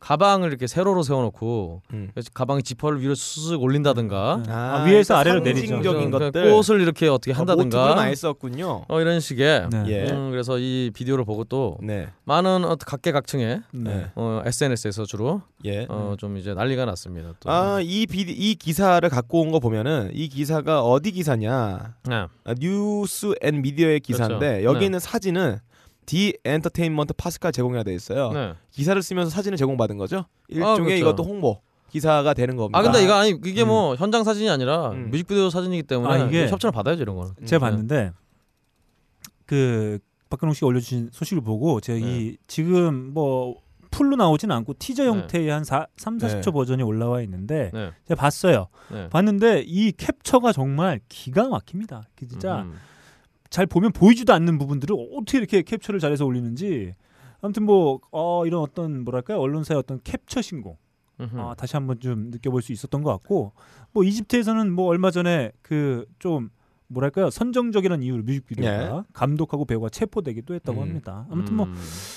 가방을 이렇게 세로로 세워놓고 음. 가방이 지퍼를 위로 쓱 올린다든가 네. 아, 위에서 아래로 내리죠. 그래서 것들. 꽃을 이렇게 어떻게 아, 한다든가 많이 썼군요. 어, 이런 식의 네. 예. 음, 그래서 이 비디오를 보고 또 네. 많은 어, 각계각층의 네. 어, SNS에서 주로 예. 어, 좀 이제 난리가 났습니다. 또. 아, 이 비, 이 기사를 갖고 온 거 보면은 이 기사가 어디 기사냐? 네. 아, 뉴스 앤 미디어의 기사인데 그렇죠. 여기 네. 있는 사진은 디 엔터테인먼트 파스칼 제공해야 돼 있어요. 네. 기사를 쓰면서 사진을 제공받은 거죠. 일종의 그렇죠. 이것도 홍보 기사가 되는 겁니다. 아 근데 이거 아니 이게 뭐 현장 사진이 아니라 음. 뮤직비디오 사진이기 때문에 아, 이게- 협찬을 받아야죠 이런 거는. 제가 네. 봤는데 그 박근홍 씨가 올려주신 소식을 보고 제가 네. 이 지금 뭐 풀로 나오진 않고 티저 네. 형태의 한 4, 3, 40초 네. 버전이 올라와 있는데 네. 제가 봤어요. 네. 봤는데 이 캡처가 정말 기가 막힙니다. 그 진짜 음. 잘 보면 보이지도 않는 부분들을 어떻게 이렇게 캡처를 잘해서 올리는지 아무튼 뭐 어, 이런 어떤 뭐랄까요 언론사의 어떤 캡처 신공. 아, 다시 한번 좀 느껴볼 수 있었던 것 같고 뭐 이집트에서는 뭐 얼마 전에 그 좀 뭐랄까요 선정적이라는 이유로 뮤직비디오가 감독하고 배우가 체포되기도 했다고 음. 합니다. 아무튼 뭐 음.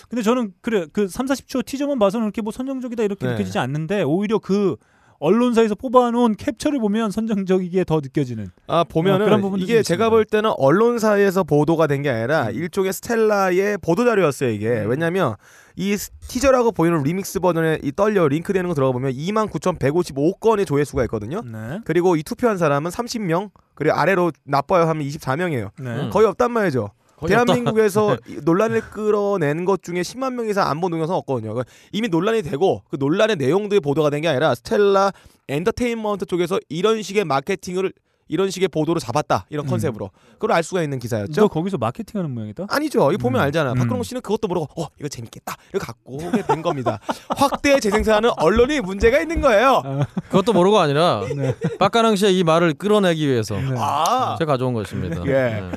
근데 저는 그래 그 3, 40초 티저만 봐서는 그렇게 뭐 선정적이다 이렇게 네. 느껴지지 않는데 오히려 그 언론사에서 뽑아놓은 캡처를 보면 선정적이게 더 느껴지는 아 보면은 어, 그런 이게 좀 제가 있습니다. 볼 때는 언론사에서 보도가 된 게 아니라 음. 일종의 스텔라의 보도 자료였어요 이게 음. 왜냐면 이 스- 티저라고 보이는 리믹스 버전에 이 떨려 링크되는 거 들어가 보면 29,155건의 조회수가 있거든요. 네. 그리고 이 투표한 사람은 30명 그리고 아래로 나빠요 하면 24명이에요. 네. 음. 거의 없단 말이죠. 대한민국에서 이 논란을 끌어낸 것 중에 10만 명 이상 안본 동영상 없거든요. 그러니까 이미 논란이 되고 그 논란의 내용들이 보도가 된 게 아니라 스텔라 엔터테인먼트 쪽에서 이런 식의 마케팅을 이런 식의 보도로 잡았다 이런 음. 컨셉으로 그걸 알 수가 있는 기사였죠. 너 거기서 마케팅하는 모양이다. 아니죠. 이거 보면 음. 알잖아. 음. 박근홍 씨는 그것도 모르고 어 이거 재밌겠다 이거 갖고 오게 된 겁니다. 확대 재생산하는 언론이 문제가 있는 거예요. 그것도 모르고 아니라 네. 박가능 씨의 이 말을 끌어내기 위해서 네. 아, 제가 가져온 것입니다. 예. 네.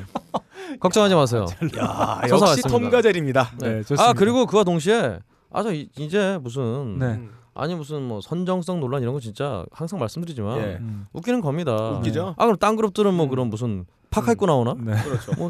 걱정하지 마세요. 야 역시 왔습니다. 톰 가젤입니다. 네, 네. 좋습니다. 아 그리고 그와 동시에 아저 이제 무슨 네. 음. 아니 무슨 뭐 선정성 논란 이런 거 진짜 항상 말씀드리지만 예. 음. 웃기는 겁니다. 웃기죠? 아 그럼 딴 그룹들은 뭐 음. 그런 무슨 파카 입고 나오나? 네. 그렇죠. 뭐,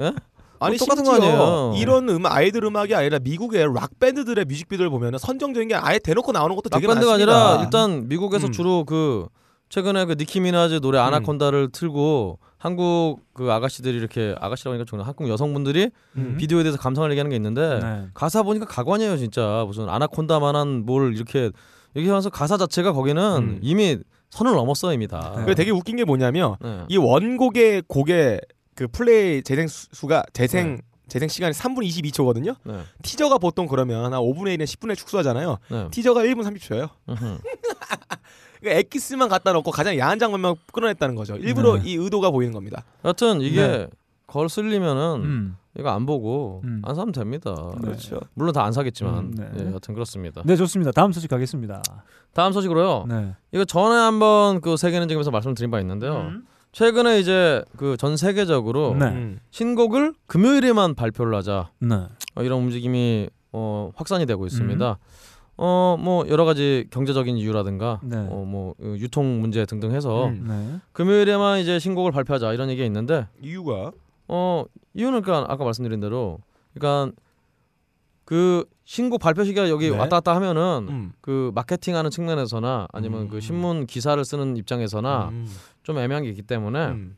예? 아니 똑같은 거 아니에요. 이런 음악 아이들 음악이 아니라 미국의 락 밴드들의 뮤직비디오를 보면 선정적인 게 아예 대놓고 나오는 것도 되게 락밴드가 많습니다. 아니라 일단 미국에서 음. 주로 그 최근에 그 니키 미나즈 노래 아나콘다를 틀고 한국 그 아가씨들이 이렇게 아가씨라고 하니까 좋나 한국 여성분들이 음. 비디오에 대해서 감상을 얘기하는 게 있는데 네. 가사 보니까 가관이에요 진짜 무슨 아나콘다만한 뭘 이렇게 얘기하면서 가사 자체가 거기는 음. 이미 선을 넘었어 이미 다. 그게 되게 웃긴 게 뭐냐면 네. 이 원곡의 곡의 그 플레이 재생 수- 수가 재생 네. 재생 시간이 3분 22초거든요. 네. 티저가 보통 그러면 한 5분의 1에 10분에 축소하잖아요. 네. 티저가 1분 30초예요. 그러니까 엑기스만 갖다 놓고 가장 야한 장면만 끌어냈다는 거죠. 일부러 네. 이 의도가 보이는 겁니다. 여튼 이게 네. 걸 쓸리면은 음. 이거 안 보고 음. 안 사면 됩니다. 그렇죠. 물론 다 안 사겠지만 음, 네. 예, 여튼 그렇습니다. 네 좋습니다. 다음 소식 가겠습니다. 다음 소식으로요. 네. 이거 전에 한번 그 세계는 지금에서 말씀드린 바 있는데요. 음. 최근에 이제 그 전 세계적으로 네. 음. 신곡을 금요일에만 발표를 하자 네. 어, 이런 움직임이 어, 확산이 되고 있습니다. 음. 어 뭐 여러 가지 경제적인 이유라든가 네. 어뭐 유통 문제 등등 해서 음. 네. 금요일에만 이제 신곡을 발표하자 이런 얘기가 있는데 이유가 어 이유는 그러니까 아까 말씀드린 대로 그러니까 그 신곡 발표 시기가 여기 네. 왔다 갔다 하면은 음. 그 마케팅하는 측면에서나 아니면 음. 그 신문 기사를 쓰는 입장에서나 음. 좀 애매한 게 있기 때문에 음.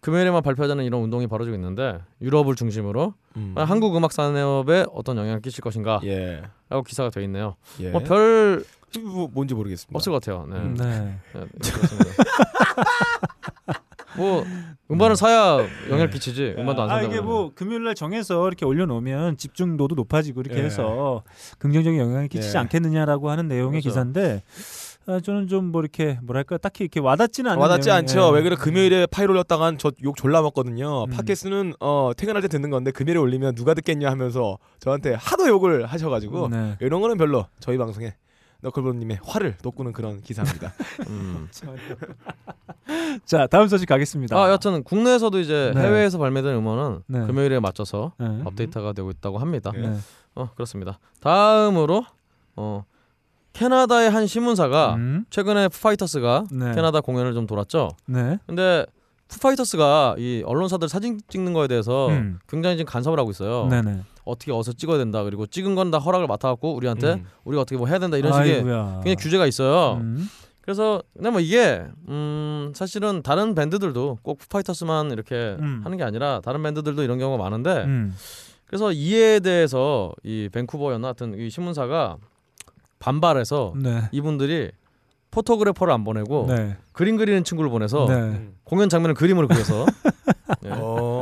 금요일에만 발표하자는 이런 운동이 벌어지고 있는데 유럽을 중심으로 음. 한국 음악 산업에 어떤 영향을 끼칠 것인가라고 예. 기사가 되어 있네요. 예. 뭐별 뭐, 뭔지 모르겠습니다. 없을 것 같아요. 네. 음. 네. 네, 그렇습니다. 뭐 음반을 사야 영향을 끼치지 음반도 안아 산다고. 이게 뭐 금요일 날 정해서 이렇게 올려놓으면 집중도도 높아지고 이렇게 예. 해서 긍정적인 영향을 끼치지 예. 않겠느냐라고 하는 내용의 그렇죠. 기사인데 아, 저는 좀 뭐 이렇게 뭐랄까 딱히 이렇게 와닿지는 않는 와닿지 내용이- 않죠. 예. 왜 그래 금요일에 파일 올렸다간 저 욕 졸라 먹거든요. 음. 팟캐스트는 어, 퇴근할 때 듣는 건데 금요일에 올리면 누가 듣겠냐 하면서 저한테 하도 욕을 하셔가지고 네. 이런 거는 별로 저희 방송에 너클브로님의 화를 돋구는 그런 기사입니다. 음. 자 다음 소식 가겠습니다. 아 여튼 국내에서도 이제 네. 해외에서 발매된 음원은 네. 금요일에 맞춰서 네. 업데이트가 되고 있다고 합니다. 네. 네. 어 그렇습니다. 다음으로 어 캐나다의 한 신문사가 음. 최근에 푸파이터스가 네. 캐나다 공연을 좀 돌았죠. 네. 근데 푸파이터스가 이 언론사들 사진 찍는 거에 대해서 음. 굉장히 지금 간섭을 하고 있어요. 네네. 어떻게 어서 찍어야 된다. 그리고 찍은 건 다 허락을 맡아갖고 우리한테 음. 우리가 어떻게 뭐 해야 된다 이런 식의 아이고야. 굉장히 규제가 있어요. 음. 그래서 근데 뭐 이게 음 사실은 다른 밴드들도 꼭 푸파이터스만 이렇게 음. 하는 게 아니라 다른 밴드들도 이런 경우가 많은데 음. 그래서 이에 대해서 이 밴쿠버였나 하여튼 이 신문사가 반발해서 네. 이분들이 photographer를 안 보내고 네. 그림 그리는 친구를 보내서 네. 공연 장면을 그림으로 그려서.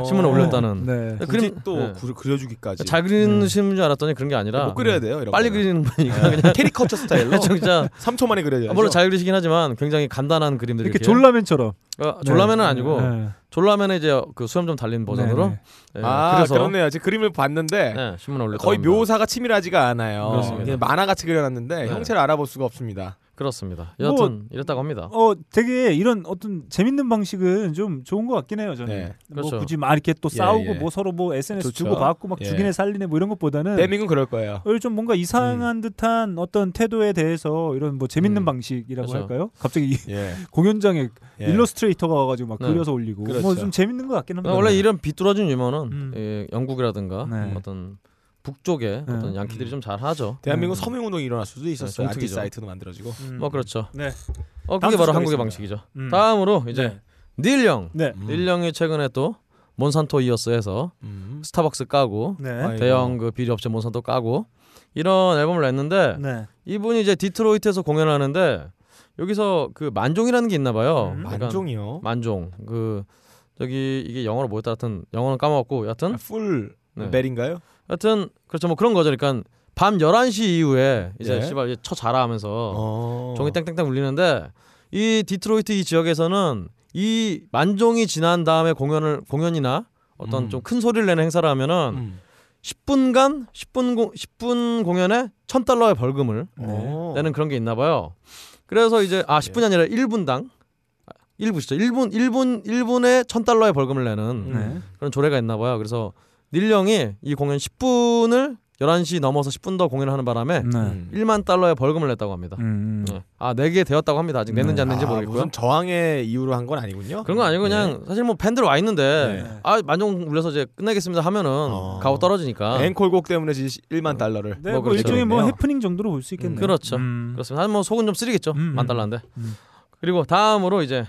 신문에 올렸다는 네. 그림- 또 네. 그, 그려주기까지 잘 그리는 줄 알았더니 그런 게 아니라 못 그려야 돼요. 이런 빨리 거는. 그리는 분이니까 그냥 캐리커처 스타일로 진짜 3초 만에 그려야죠. 아, 물론 잘 그리시긴 하지만 굉장히 간단한 그림들이 이렇게 졸라맨처럼. 어, 졸라맨은 네. 아니고 네. 졸라맨은 이제 그 수염 좀 달린 버전으로 네, 예, 아 그래서 그렇네요. 지금 그림을 봤는데 네, 신문에 올렸다 거의 묘사가 치밀하지가 않아요. 그렇습니다. 그냥 만화 같이 그려놨는데 네. 형체를 알아볼 수가 없습니다. 그렇습니다. 뭐- 여하튼 이랬다고 합니다. 어, 되게 이런 어떤 재밌는 방식은 좀 좋은 것 같긴 해요. 저는. 네. 뭐 그렇죠. 굳이 막 이렇게 또 예, 싸우고 예. 뭐 서로 뭐 SNS 좋죠. 주고 받고 막 예. 죽이네 살리네 뭐 이런 것보다는 대민군 그럴 거예요. 좀 뭔가 이상한 듯한 어떤 태도에 대해서 이런 뭐 재밌는 음. 방식이라고 그렇죠. 할까요? 갑자기 이 예. 공연장에 예. 일러스트레이터가 와가지고 막 네. 그려서 올리고 그렇죠. 뭐좀 재밌는 것 같긴 합니다. 원래 이런 비뚤어진 유머는 음. 예, 영국이라든가 네. 어떤 북쪽의 네. 어떤 양키들이 좀 잘하죠. 대한민국 음. 서명 운동이 일어날 수도 있었어요. 네. 사이트도 만들어지고. 음. 뭐 그렇죠. 네. 어 그게 바로 한국의. 방식이죠. 음. 다음으로 이제 닐 영. 네. 음. 닐 영이 최근에 또 Monsanto Years에서 음. 스타벅스 까고 네. 대형 그 비리 업체 몬산토 까고 이런 앨범을 냈는데 네. 이분이 이제 디트로이트에서 공연하는데 여기서 그 만종이라는 게 있나 봐요. 음. 만종이요. 만종. 그 저기 이게 영어로 뭐였다 하여튼 영어는 까먹었고 여하튼 풀 네. 벨인가요? 하여튼 그렇죠 뭐 그런 거죠. 그러니까 밤 11시 이후에 이제 예. 씨발 이제 쳐 자라 하면서 어. 종이 땡땡땡 울리는데 이 디트로이트 이 지역에서는 이 만종이 지난 다음에 공연을 공연이나 어떤 음. 좀큰 소리를 내는 행사를 하면은 음. 10분간 10분 공 10분 공연에 1000달러의 벌금을 어. 내는 그런 게 있나 봐요. 그래서 이제 아 10분이 아니라 1분당 1분이죠. 1분 1분 1분에 1000달러의 벌금을 내는 음. 네. 그런 조례가 있나 봐요. 그래서 닐령이 이 공연 10분을 11시 넘어서 10분 더 공연을 하는 바람에 네. 음. 1만 달러의 벌금을 냈다고 합니다. 음. 네. 아 내게 되었다고 합니다. 아직 냈는지 안 냈는지 아, 모르겠고요. 무슨 저항의 이유로 한 건 아니군요. 그런 건 아니고 그냥 사실 뭐 팬들 와 있는데 네. 아 만종 울려서 이제 끝내겠습니다 하면은 어. 가고 떨어지니까 앵콜곡 때문에 1만 달러를. 네, 뭐 뭐, 그렇죠. 일종의 뭐. 해프닝 정도로 볼 수 있겠네요. 그렇죠. 음. 그렇습니다. 한뭐 속은 좀 쓰리겠죠. 음, 음. 만 달러인데. 음. 그리고 다음으로 이제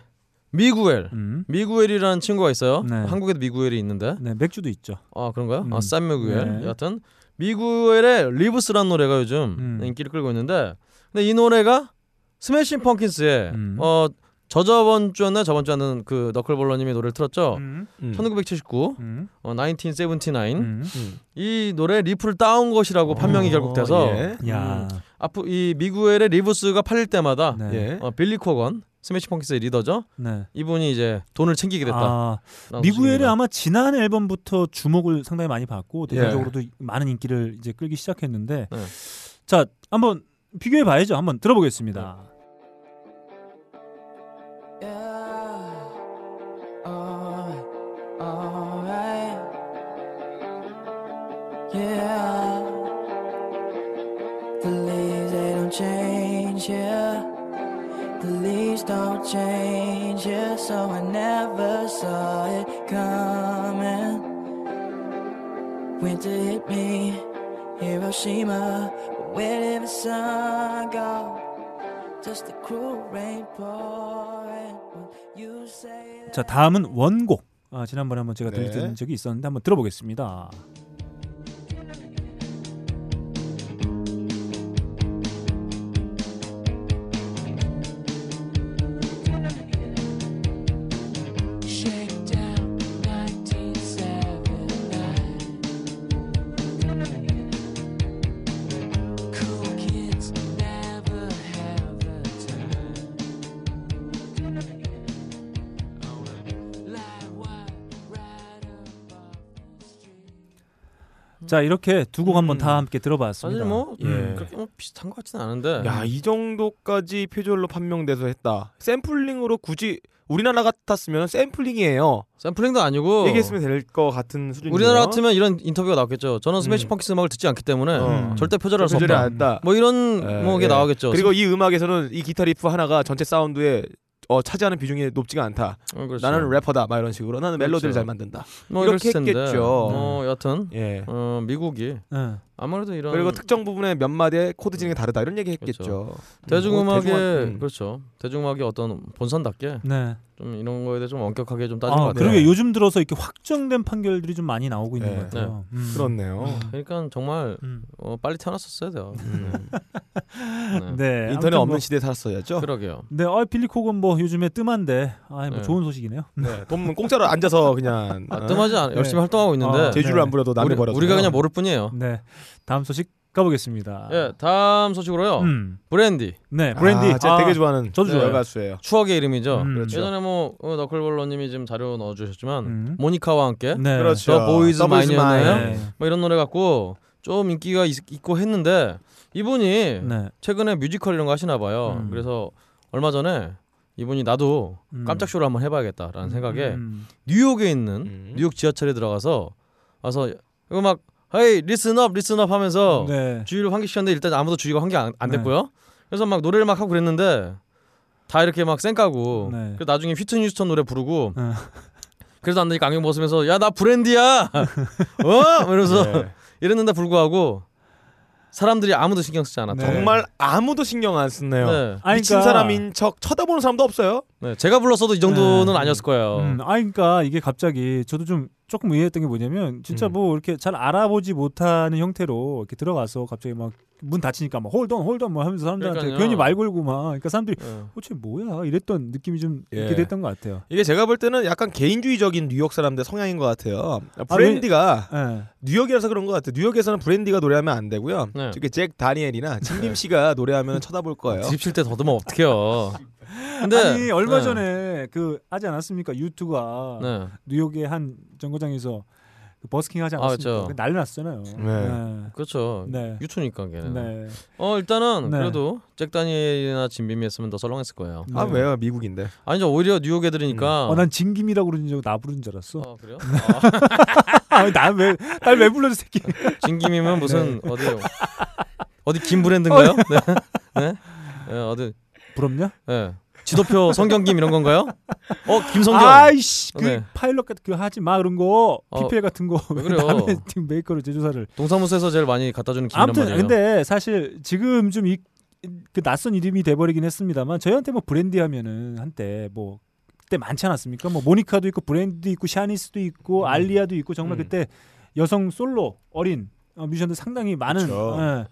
미구엘. 음. 미구엘이라는 친구가 있어요. 네. 한국에도 미구엘이 있는데. 네, 맥주도 있죠. 아 그런가요? 음. 아, 산 미구엘. 네. 여하튼 미구엘의 Leaves라는 노래가 요즘 음. 인기를 끌고 있는데, 근데 이 노래가 스매싱 펑킨스의 음. 어 저저번 주였나 저번 주에는 그 너클볼러님이 노래를 틀었죠. 음. 음. 1979, 음. 어, 1979. 음. 이 노래 리프를 따온 것이라고 판명이 어, 결국 돼서 예. 야. 앞으로 이 미구엘의 Leaves가 팔릴 때마다 네. 예. 어, 빌리 코건 스매싱 펑킨스의 리더죠. 네. 이분이 이제 돈을 챙기게 됐다. 아, 미구엘이. 아마 지난 앨범부터 주목을 상당히 많이 받고 예. 대중적으로도 많은 인기를 이제 끌기 시작했는데 네. 자 한번 비교해 봐야죠. 한번 들어보겠습니다. Alright. Yeah. The leaves they don't change, yeah. Don't change, yeah. So I never saw it coming. Winter hit me, Hiroshima. But where did the sun go? Just the cruel rain pouring. When you say 자 다음은 원곡. 아, 지난번에 한번 제가 네. 들려드린 적이 있었는데 한번 들어보겠습니다. 자 이렇게 두 곡 한번 음. 다 함께 들어봤습니다. 사실 뭐 예. 음, 그렇게 뭐 비슷한 것 같지는 않은데. 야, 이 정도까지 표절로 판명돼서 했다. 샘플링으로 굳이 우리나라 같았으면 샘플링이에요. 샘플링도 아니고 얘기했으면 될 것 같은 수준이에요. 우리나라 같으면 이런 인터뷰가 나왔겠죠. 저는 스매싱 음. 펑킨스 음악을 듣지 않기 때문에 어. 절대 표절할 수 표절이 없다. 안 했다. 뭐 이런 예, 뭐게 예. 나오겠죠. 그리고 이 음악에서는 이 기타 리프 하나가 전체 사운드에 어, 차지하는 비중이 높지가 않다. 어, 그렇죠. 나는 래퍼다. 막 이런 식으로. 나는 멜로디를 그렇죠. 잘 만든다. 뭐 이렇게. 했겠죠. 뭐 여튼 예. 어, 미국이 예. 아무래도 이런 그리고 특정 부분의 몇 마디의 코드 진행이 다르다 이런 얘기 했겠죠. 대중음악의 뭐 대중음악, 음. 그렇죠. 대중음악의 어떤 본산답게 네. 좀 이런 거에 대해 좀 엄격하게 좀 따진 것 아, 같아요. 그러게 요즘 들어서 이렇게 확정된 판결들이 좀 많이 나오고 있는 네. 것 같아요. 음. 그렇네요. 그러니까 정말 음. 어, 빨리 태어났었어야 돼요. 음. 네. 네. 인터넷 아무튼 없는 뭐, 시대에 살았어야죠. 그러게요. 네, 어, 빌리 콕은 뭐 요즘에 뜸한데, 아, 뭐 네. 좋은 소식이네요. 네, 돈 공짜로 앉아서 그냥 아, 어? 뜸하지 않아. 열심히 활동하고 있는데 아, 재주를 네. 안 부려도 우리, 버려. 우리가 그냥 모를 뿐이에요. 네, 다음 소식 가보겠습니다. 예, 다음 소식으로요. 음, 브랜디 네, 브랜디. 아, 제가 되게 좋아하는 저도 좋아요. 여가수예요. 추억의 이름이죠. 음. 그렇죠. 예전에 뭐 어, 너클볼러님이 지금 자료 넣어주셨지만 음. 모니카와 함께 네, 그렇죠. The Boy Is. 네. 뭐 이런 노래 갖고 좀 인기가 있, 고 했는데 이분이 네. 최근에 뮤지컬 이런 거 하시나 봐요. 음. 그래서 얼마 전에 이분이 나도 음. 깜짝 쇼를 한번 해봐야겠다라는 생각에 음. 뉴욕에 있는 음. 뉴욕 지하철에 들어가서 와서 막 hey listen up listen up 하면서 네. 주의를 환기시켰는데 일단 아무도 주의가 환기 안, 안 네. 됐고요. 그래서 막 노래를 막 하고 그랬는데 다 이렇게 막 쌩까고 네. 그래서 나중에 휘트니 휴스턴 노래 부르고 어. 그래서 안 되니까 안경 벗으면서 야 나 브랜디야 어 이러면서 네. 이랬는데 불구하고 사람들이 아무도 신경 쓰지 않았다. 네. 정말 아무도 신경 안 쓰네요. 네. 아니, 미친 그러니까- 사람인 척 쳐다보는 사람도 없어요. 네, 제가 불렀어도 이 정도는 네. 아니었을 거예요. 음, 아, 그러니까 이게 갑자기 저도 좀 조금 의아했던 게 뭐냐면 진짜 음. 뭐 이렇게 잘 알아보지 못하는 형태로 이렇게 들어가서 갑자기 막 문 닫히니까 막 홀던 홀던 뭐 하면서 사람들한테 그러니까요. 괜히 말 걸고 막 그러니까 사람들이 네. 어쟤 뭐야 이랬던 느낌이 좀 예. 있게 됐던 것 같아요. 이게 제가 볼 때는 약간 개인주의적인 뉴욕 사람들 성향인 것 같아요. 아, 브랜디가 예. 뉴욕이라서 그런 것 같아요. 뉴욕에서는 브랜디가 노래하면 안 되고요. 네. 저기 잭 다니엘이나 진림 씨가 노래하면 쳐다볼 거예요. 드립칠 때 더듬어 어떡해요. 근데 아니 얼마 네. 전에 그 하지 않았습니까 유투가 네. 뉴욕의 한 정거장에서 그 버스킹 하지 아, 않았습니까? 그 난리 났잖아요. 네. 그렇죠. 네. 유튜니까 걔는. 네. 어 일단은 네. 그래도 잭 다니엘이나 짐빔이 했으면 더 썰렁했을 거예요. 아 왜요? 미국인데. 아니죠 오히려 뉴욕 애들이니까. 어, 난 진김이라고 그러는 줄 알고 나 부른 줄 알았어. 어, 그래요? 아, 나왜날왜 불러줘 새끼. 진김이면 무슨 네. 어디 어디 김 브랜드인가요? 네. 네. 네, 어디 브랜드냐? 네. 지도표 성경김 이런 건가요? 어 김성경. 아이씨 그 네. 파일럿 같은 그 하지 마 그런 거 어, PPL 같은 거왜 그래요? 남의 김 메이커로 제조사를 동사무소에서 제일 많이 갖다 주는 김이란 아무튼 말이에요. 근데 사실 지금 좀 이 그 낯선 이름이 돼버리긴 했습니다만 저희한테 뭐 브랜디 하면은 한때 뭐 그때 많지 않았습니까? 뭐 모니카도 있고 브랜디도 있고 샤니스도 있고 알리아도 있고 정말 음. 그때 여성 솔로 어린 어, 뮤지션들 상당히 많은 그쵸. 예,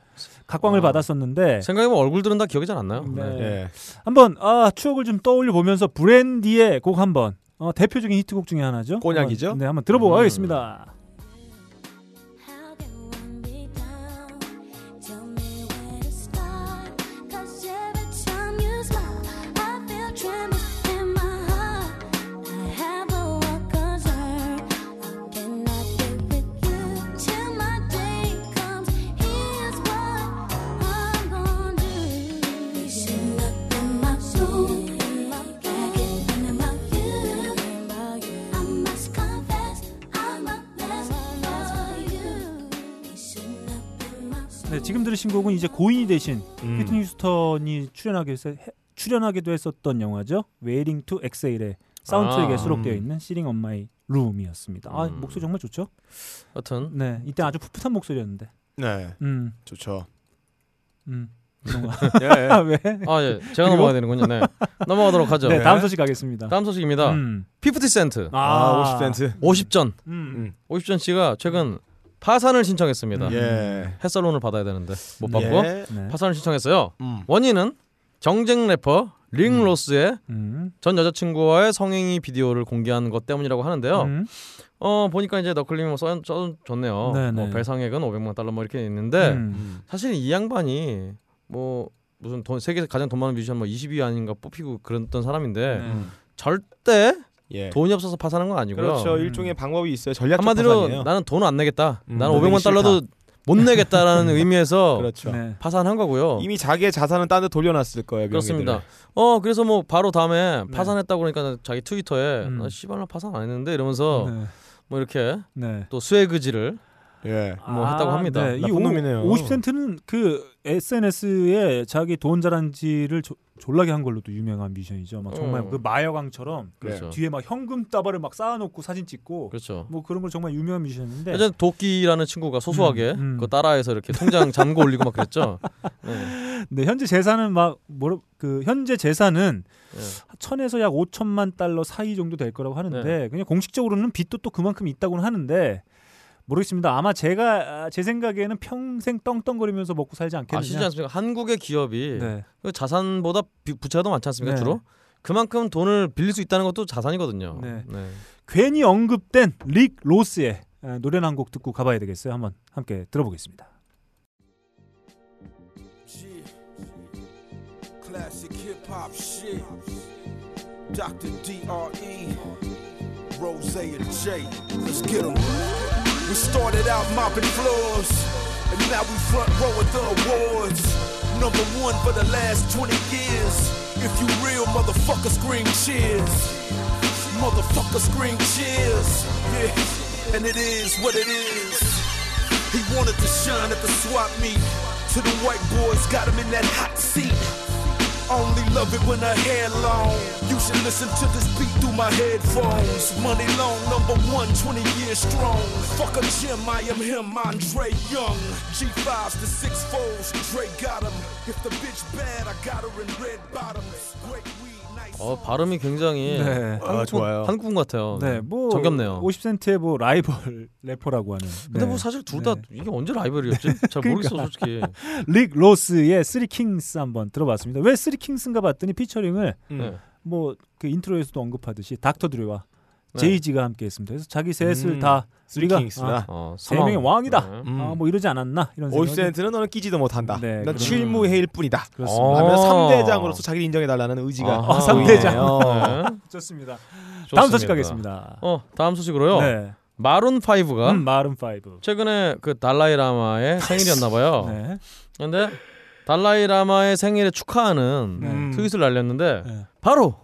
각광을 아. 받았었는데 생각해보면 얼굴들은 다 기억이 잘 안 나요. 네. 예. 한번 아, 추억을 좀 떠올려 보면서 브랜디의 곡 한번 어, 대표적인 히트곡 중에 하나죠. 꼬냑이죠? 한번, 네, 한번 들어보고 음. 지금 들으신 곡은 이제 고인이 되신 음. 휘트니 휴스턴이 출연하게 해서, 해- 출연하기도 했었던 영화죠. Waiting to Exhale의 사운드트랙에 아, 수록되어 음. 있는 시링 on my room이었습니다. 아, 음. 목소리 정말 좋죠? 여튼 네, 이때 아주 풋풋한 목소리였는데. 네. 음, 좋죠. 음. 그런가? 예. 아, 왜? 아 예, 제가 그리고- 넘어가야 되는군요. 네, 넘어가도록 하죠. 네, 다음 소식 가겠습니다. 다음 소식입니다. 음. 50 센트 아, 50 센트. 50전 음. 50전 씨가 최근 파산을 신청했습니다. 음. 예. 햇살론을 받아야 되는데 못 받고 예. 네. 파산을 신청했어요. 음. 원인은 정쟁 래퍼 링 음. 로스의 음. 전 여자친구와의 성행위 비디오를 공개한 것 때문이라고 하는데요. 음. 어 보니까 이제 너클님이 뭐 써, 써줬네요. 뭐 배상액은 500만 달러 뭐 이렇게 있는데 음. 사실 이 양반이 뭐 무슨 돈 세계 가장 돈 많은 뮤지션 뭐 20위 아닌가 뽑히고 그랬던 사람인데 네. 절대 예. 돈이 없어서 파산한 건 아니고요. 그렇죠. 음. 일종의 방법이 있어요. 전략적 한마디로 파산이에요. 나는 돈 안 내겠다. 음, 나는 돈 내기 500만 달러도 못 내겠다라는 의미에서 그렇죠. 네. 파산한 거고요. 이미 자기의 자산은 딴 데 돌려놨을 거예요. 그렇습니다. 어 그래서 뭐 바로 다음에 네. 파산했다고 그러니까 자기 트위터에 음. 나 씨발 나 파산 안 했는데 이러면서 네. 뭐 이렇게 네. 또 수혜그지를 예. 뭐 했다고 합니다. 네. 이 나쁜 놈이네요. 50센트는 그 SNS에 자기 돈 조- 졸라게 한 걸로도 유명한 뮤지션이죠. 막 정말 어. 그 마여광처럼 그렇죠. 뒤에 막 현금 따발을 막 쌓아놓고 사진 찍고 그렇죠. 뭐 그런 걸 정말 유명한 뮤지션인데 예전에 도끼라는 친구가 소소하게 음, 음. 그거 따라해서 이렇게 통장 잠고 올리고 막 그랬죠. 네. 네, 현재 재산은 막 뭐라 그 현재 재산은 네. 천에서 약 5천만 달러 사이 정도 될 거라고 하는데 네. 그냥 공식적으로는 빚도 또 그만큼 있다고는 하는데 모르겠습니다. 아마 제가 아, 제 생각에는 평생 뻥뻥거리면서 먹고 살지 않겠느냐. 아시지 않습니까? 한국의 기업이 네. 그 자산보다 비- 부채가 더 많지 않습니까? 네. 주로 그만큼 돈을 빌릴 수 있다는 것도 자산이거든요. 네. 네. 괜히 언급된 릭 로스의 아, 노래나 한곡 듣고 가봐야 되겠어요. 한번 함께 들어보겠습니다. Classic hip hop shit. Dr. D.R.E. Rose and J. Let's get 'em. We started out mopping floors, and now we front row at the awards. Number one for the last 20 years. If you real, motherfucker, scream cheers. Motherfucker, scream cheers. Yeah, and it is what it is. He wanted to shine at the swap meet. To the white boys, got him in that hot seat. Only love it when I hair long. You should listen to this beat through my headphones. Money long, number one, 20 years strong. Fuck a Jim, I am him, Andre Young. G5s to six foes, Dre got him. If the bitch bad, I got her in red bottoms. Great weed. 어 발음이 굉장히 네. 한국, 아, 좋아요. 한국분 같아요. 네, 뭐 정겹네요. 50센트의 뭐 라이벌 래퍼라고 하는. 근데 네. 뭐 사실 둘다 네. 이게 언제 라이벌이었지? 잘 모르겠어 솔직히. 릭 로스의 Three Kings 한번 들어봤습니다. 왜 Three Kings인가 봤더니 피처링을 음. 네. 뭐그 인트로에서도 언급하듯이 닥터 드레와 네. 제이지가 함께 했습니다. 그래서 자기 셋을 음, 다 우리가. 아, 어, 세 명의. 왕이다. 네. 음. 아, 뭐 이러지 않았나 이런 생각이 50센트는 너는 끼지도 못한다. 네, 넌 칠무해일 뿐이다. 그렇습니다. 어. 라면 3대장으로서 자기를 인정해달라는 의지가 아하. 삼대장. 보이네요. 네. 좋습니다. 좋습니다. 다음 소식 가겠습니다. 어 다음 소식으로요. 네. 마룬 5가 음, 마룬 5. 최근에 그 달라이 라마의 생일이었나 봐요. 네. 근데 달라이 라마의 생일에 축하하는 음. 트윗을 날렸는데 네. 바로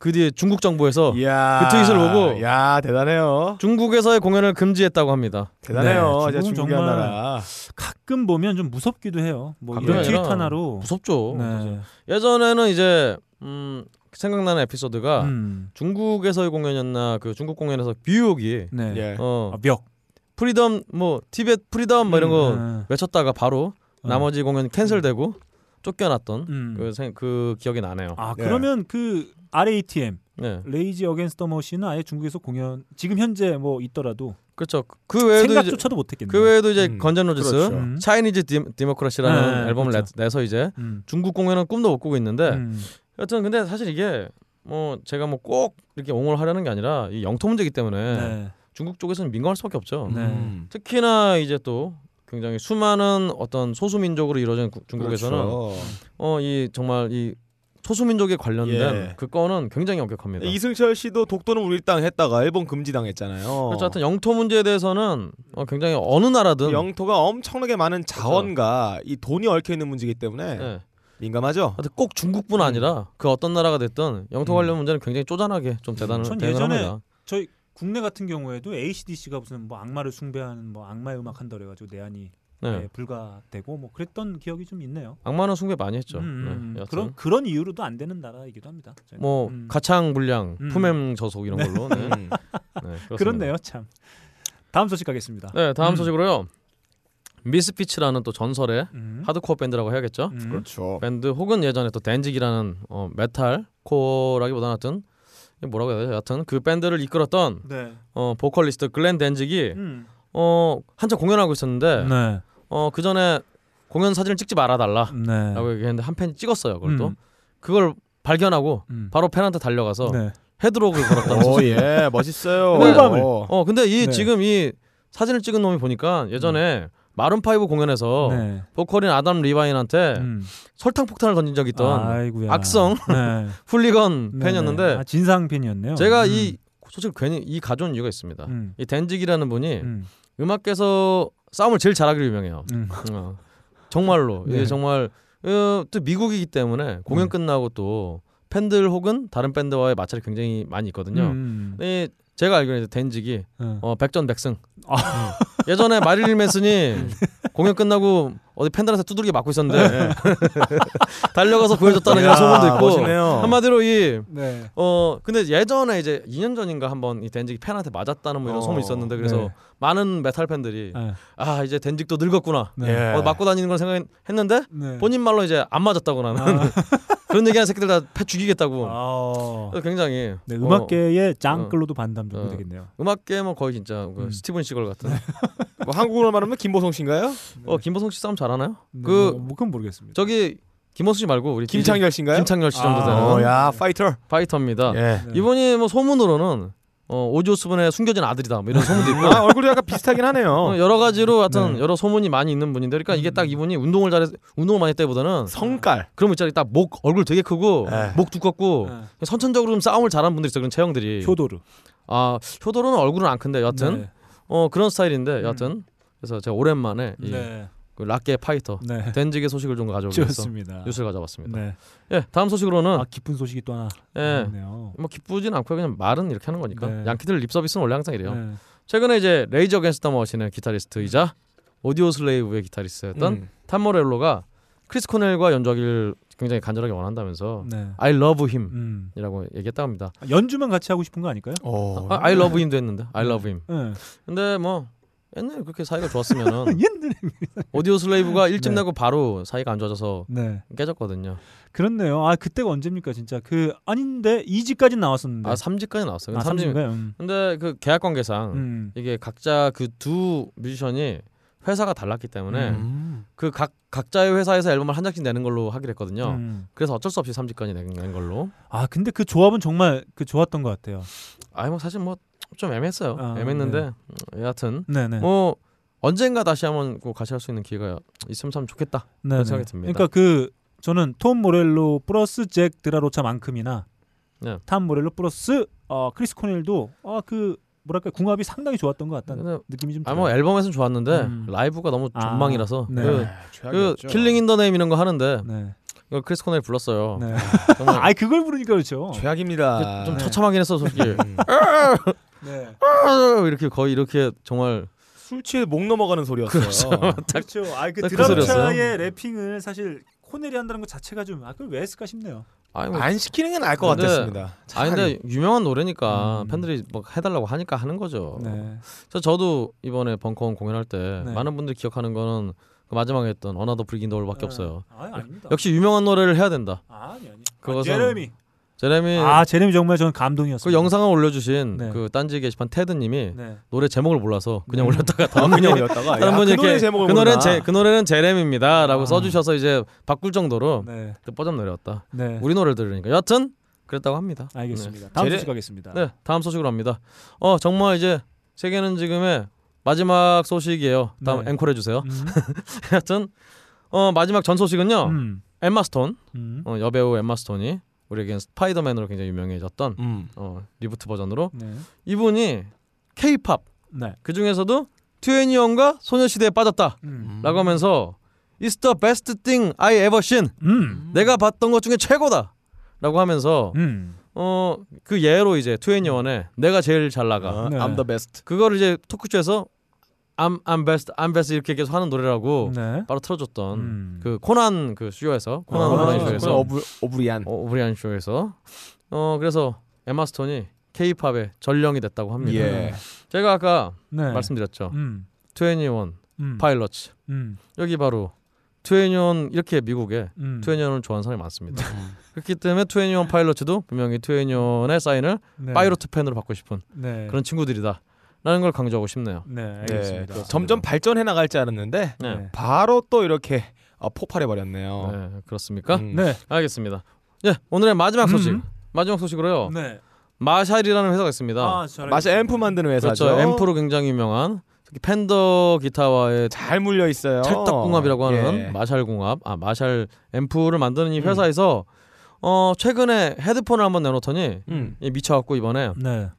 그 뒤에 중국 정부에서 이야, 그 트윗을 보고 야 대단해요. 중국에서의 공연을 금지했다고 합니다. 대단해요. 네, 중국은 한 정말 나라. 가끔 보면 좀 무섭기도 해요. 뭐 이런 트윗 하나로 무섭죠. 네. 예전에는 이제 음, 생각나는 에피소드가 음. 중국에서의 공연이었나 그 중국 공연에서 뷔욕이 네. 예. 어 아, 뷔욕. freedom 뭐 티벳 freedom 뭐 이런 거 음. 외쳤다가 바로 어. 나머지 공연 캔슬되고 쫓겨났던 음. 그, 생, 그 기억이 나네요. 아 예. 그러면 그 RATM 네, 레이지 어게인스트 더 머신은 아예 중국에서 공연 지금 현재 뭐 있더라도 그렇죠. 그 외에도 생각조차도 못했겠네요. 그 외에도 이제 음, 건즈 앤 로지스 그렇죠. 음. Chinese De, Democracy라는 네, 앨범을 그렇죠. 내, 서 이제 음. 중국 공연은 꿈도 못 꾸고 있는데 음. 여튼 근데 사실 이게 뭐 제가 뭐 꼭 이렇게 옹호를 하려는 게 아니라 이 영토 문제이기 때문에 네. 중국 쪽에서는 민감할 수밖에 없죠. 네. 음. 특히나 이제 또 굉장히 수많은 어떤 소수 민족으로 이루어진 구- 중국에서는 그렇죠. 어이 정말 이 소수 민족에 관련된 예. 그 건은 굉장히 엄격합니다. 이승철 씨도 독도는 우리 땅 했다가 일본 금지당했잖아요. 그렇죠. 하여튼 영토 문제에 대해서는 어, 굉장히 어느 나라든 그 영토가 엄청나게 많은 자원과 이 돈이 얽혀 있는 문제이기 때문에 예. 민감하죠. 하여튼 꼭 중국뿐 아니라 그 어떤 나라가 됐든 영토 음. 관련 문제는 굉장히 쪼잔하게 좀 대단을 전 예전에 합니다. 저희 국내 같은 경우에도 ACDC가 무슨 뭐 악마를 숭배하는 뭐 악마의 음악 한다 그래가지고 내한이 네. 네, 불가되고 뭐 그랬던 기억이 좀 있네요. 악마는 숭배 많이 했죠. 음, 네, 여튼. 그런 그런 이유로도 안 되는 나라이기도 합니다. 저희는. 뭐 음. 가창 불량, 음. 품행 저속 이런 걸로. 네. 음. 네, 그렇습니다. 그렇네요, 참. 다음 소식 가겠습니다. 네, 다음 음. 소식으로요. 미스피츠라는 또 전설의 음. 하드코어 밴드라고 해야겠죠. 음. 그렇죠. 밴드 혹은 예전에 또 댄직이라는 어, 메탈 코어라기보다는 하여튼 뭐라고 해야 되죠? 여하튼 그 밴드를 이끌었던 네. 어, 보컬리스트 글렌 댄직이 음. 어, 한참 공연하고 있었는데 네. 어, 그 전에 공연 사진을 찍지 말아달라라고 네. 얘기했는데 한 팬이 찍었어요. 그걸 또 음. 그걸 발견하고 음. 바로 팬한테 달려가서 네. 헤드록을 걸었다는 오 소식. 예, 멋있어요. 꿀밤을. 어. 어 근데 이 네. 지금 이 사진을 찍은 놈이 보니까 예전에 마룬 파이브 공연에서 네. 보컬인 아담 리바인한테 음. 설탕 폭탄을 던진 적이 있던 아이고야. 악성 네. 훌리건 네, 팬이었는데 네. 아, 진상 팬이었네요. 제가 음. 이 솔직히 괜히 이 가져온 이유가 있습니다. 음. 이 댄직이라는 분이 음. 음악계에서 싸움을 제일 잘하기로 유명해요. 음. 어, 정말로 네. 이게 정말 어, 또 미국이기 때문에 공연 음. 끝나고 또 팬들 혹은 다른 밴드와의 마찰이 굉장히 많이 있거든요. 음. 이 제가 알기로는 이제 댄직이 어. 어, 백전백승. 아. 음. 예전에 마릴린 맨슨이 공연 끝나고 어디 팬들한테 두들겨 맞고 있었는데 달려가서 구해줬다는 이런 야, 소문도 있고 멋있네요. 한마디로 이 네. 어 근데 예전에 이제 2년 전인가 한번 이 댄직이 팬한테 맞았다는 뭐 이런 어, 소문 이 있었는데 그래서 네. 많은 메탈 팬들이 네. 아 이제 댄직도 늙었구나 네. 예. 어, 맞고 다니는 걸 생각했는데 네. 본인 말로 이제 안 맞았다고 나는 그런 얘기하는 새끼들 다 패 죽이겠다고 아. 그래서 굉장히 네, 어, 음악계의 짱클로드 반담 정도 어. 되겠네요. 음악계면 거의 진짜 그 음. 스티븐 시걸 같은 뭐 한국어로 말하면 김보성 씨인가요? 어 김보성 씨 싸움 잘하나요? 네, 그 뭐, 뭐 그건 모르겠습니다. 저기 김호수 씨 말고 우리 김창렬 씨인가요? 김창렬 씨 정도 아, 되는 어, 야, 파이터. 파이터입니다. 예. 네. 이분이 뭐 소문으로는 어, 오지 오스본의 숨겨진 아들이다 뭐 이런 소문도 있고 아, 얼굴이 약간 비슷하긴 하네요. 어, 여러 가지로 하여튼 네. 여러 소문이 많이 있는 분인데 그러니까 이게 딱 이분이 운동을 잘해 운동을 많이 했다기보다는 성깔. 그런 거 있잖아요. 딱 목 얼굴 되게 크고 네. 목 두껍고 네. 선천적으로 좀 싸움을 잘하는 분들 있어요. 그런 체형들이. 효도르. 아 효도르는 얼굴은 안 큰데 여하튼 네. 어 그런 스타일인데 여하튼 그래서 제가 오랜만에 이 네. 그 락계 파이터 네. 댄직의 소식을 좀 좋습니다. 뉴스를 가져왔습니다. 네. 예 다음 소식으로는 아 기쁜 소식이 또 하나 예. 있네요. 뭐 기쁘진 않고 그냥 말은 이렇게 하는 거니까 네. 양키들 립 서비스는 원래 항상 이래요. 네. 최근에 이제 Rage Against the Machine의 기타리스트이자 Audioslave의 기타리스트였던 음. 탐 모렐로가 크리스 코넬과 연주하기를 굉장히 간절하게 원한다면서 네. I love him이라고 음. 얘기했다고 합니다. 연주만 같이 하고 싶은 거 아닐까요? 어. 아, I love him도 했는데 I love him. 네. 근데 뭐 옛날에 그렇게 사이가 좋았으면은 옛날에 Audioslave가 일집 네. 내고 바로 사이가 안 좋아져서 네. 깨졌거든요. 그렇네요. 아 그때가 언제입니까 진짜 그 아닌데 2집까지 나왔었는데. 아 3집까지 나왔어요. 아, 3집. 3집인가요? 음. 근데 그 계약 관계상 음. 이게 각자 그 두 뮤지션이 회사가 달랐기 때문에 음. 그각 각자의 회사에서 앨범을 한 장씩 내는 걸로 하기로 했거든요. 음. 그래서 어쩔 수 없이 3집까지 낸, 낸 걸로. 아 근데 그 조합은 정말 그 좋았던 것 같아요. 아니 뭐 사실 뭐 좀 애매했어요. 아, 애매했는데 네. 음, 여하튼 네네. 뭐 언젠가 다시 한번 꼭 같이 할 수 있는 기회가 있으면 참 좋겠다. 네네. 생각이 듭니다. 그러니까 그 저는 톰 모렐로 플러스 잭 드라로차만큼이나 네. 탐 모렐로 플러스 어 크리스 코넬도 아그 뭐랄까 궁합이 상당히 좋았던 것 같다는 근데 느낌이 좀 아, 들어요. 뭐 앨범에서는 좋았는데 음. 라이브가 너무 아, 존망이라서 네. 그, 그 최악이었죠. Killing in the Name 이런 거 하는데 네. 이걸 크리스 코넬이 불렀어요. 네. 정말 아이 그걸 부르니까 그렇죠. 최악입니다. 좀 네. 처참하긴 했어 솔직히. 음. 네. 이렇게 거의 이렇게 정말 술 취해 목 넘어가는 소리였어요. 그렇죠. 아그 딱그 드랍차의 소리였어요. rapping을 사실 코넬이 한다는 것 자체가 좀아 그걸 왜 했을까 싶네요. 아니 뭐 안 시키는 게 나을 것 근데- 같았습니다. 아니 차라리. 근데 유명한 노래니까 음. 팬들이 뭐 해달라고 하니까 하는 거죠. 네. 저 저도 이번에 벙커원 공연할 때 네. 많은 분들이 기억하는 거는 그 마지막에 했던 Another Brick in the Wall밖에 없어요. 아 아닙니다. 역시 유명한 노래를 해야 된다. 아, 아니 아니. 아, 그것은- 제레미. 제레미 아 제레미 정말 저는 감동이었어요. 그 영상을 올려주신 네. 그 딴지 게시판 테드님이 네. 노래 제목을 몰라서 그냥 네. 올렸다가 아, 다음 그냥 분이 올렸다가 다른 야, 분이 그 노래 이렇게 제목을 그 노래는. 제, 그 노래는 제렘입니다라고 아. 써주셔서 이제 바꿀 정도로 네. 그 뻗어 내렸다. 네. 우리 노래를 들으니까 여하튼 그랬다고 합니다. 알겠습니다. 다음 제레- 소식 가겠습니다. 네, 다음 소식으로 합니다. 어 정말 이제 세계는 지금의 마지막 소식이에요. 다음 네. 앵콜 해주세요. 음. 하여튼 어 마지막 전 소식은요. 음. 엠마 스톤 음. 어, 여배우 엠마 스톤이 우리에겐 스파이더맨으로 굉장히 유명해졌던 음. 어, reboot 버전으로 네. 이분이 K-팝 네. 그 중에서도 2NE1과 소녀시대에 빠졌다라고 음. 하면서 It's the best thing I ever seen. 음. 내가 봤던 것 중에 최고다라고 하면서 음. 어그 예로 이제 2NE1에 내가 제일 잘 나가 어, 네. I'm the best. 그거를 이제 토크쇼에서 I'm I'm best I'm best 이렇게 계속 하는 노래라고 네. 바로 틀어줬던 음. 그 코난 그 쇼에서 코난 아, 오브라인 그건 쇼에서 오브, 오브리안. 어, 오브리안 쇼에서 어 그래서 에마 스톤이 K-팝의 전령이 됐다고 합니다. 예. 제가 아까 네. 말씀드렸죠. 음. Twenty One 음. Pilots 음. 여기 바로 2NE1 이렇게 미국에 음. 2NE1을 좋아하는 사람이 많습니다. 그렇기 때문에 Twenty One Pilots도 분명히 2NE1의 사인을 네. 파이로트 펜으로 받고 싶은 네. 그런 친구들이다. 라는 걸 강조하고 싶네요. 네, 네. 알겠습니다. 점점 발전해 나갈 줄 알았는데 네. 네. 바로 또 이렇게 어, 폭발해 버렸네요. 네, 그렇습니까? 음. 네. 알겠습니다. 예, 오늘의 마지막 소식. 음. 마지막 소식으로요. 네. 마샬이라는 회사가 있습니다. 아, 잘 마샤 앰프 만드는 회사죠. 그렇죠. 앰프로 굉장히 유명한 특히 팬더 기타와의 잘 물려 있어요. 찰떡궁합이라고 하는 예. 마샬 궁합, 아 마샬 앰프를 만드는 이 회사에서 어 최근에 헤드폰을 한번 내놓더니 음. 이 미쳐갖고 이번에 네.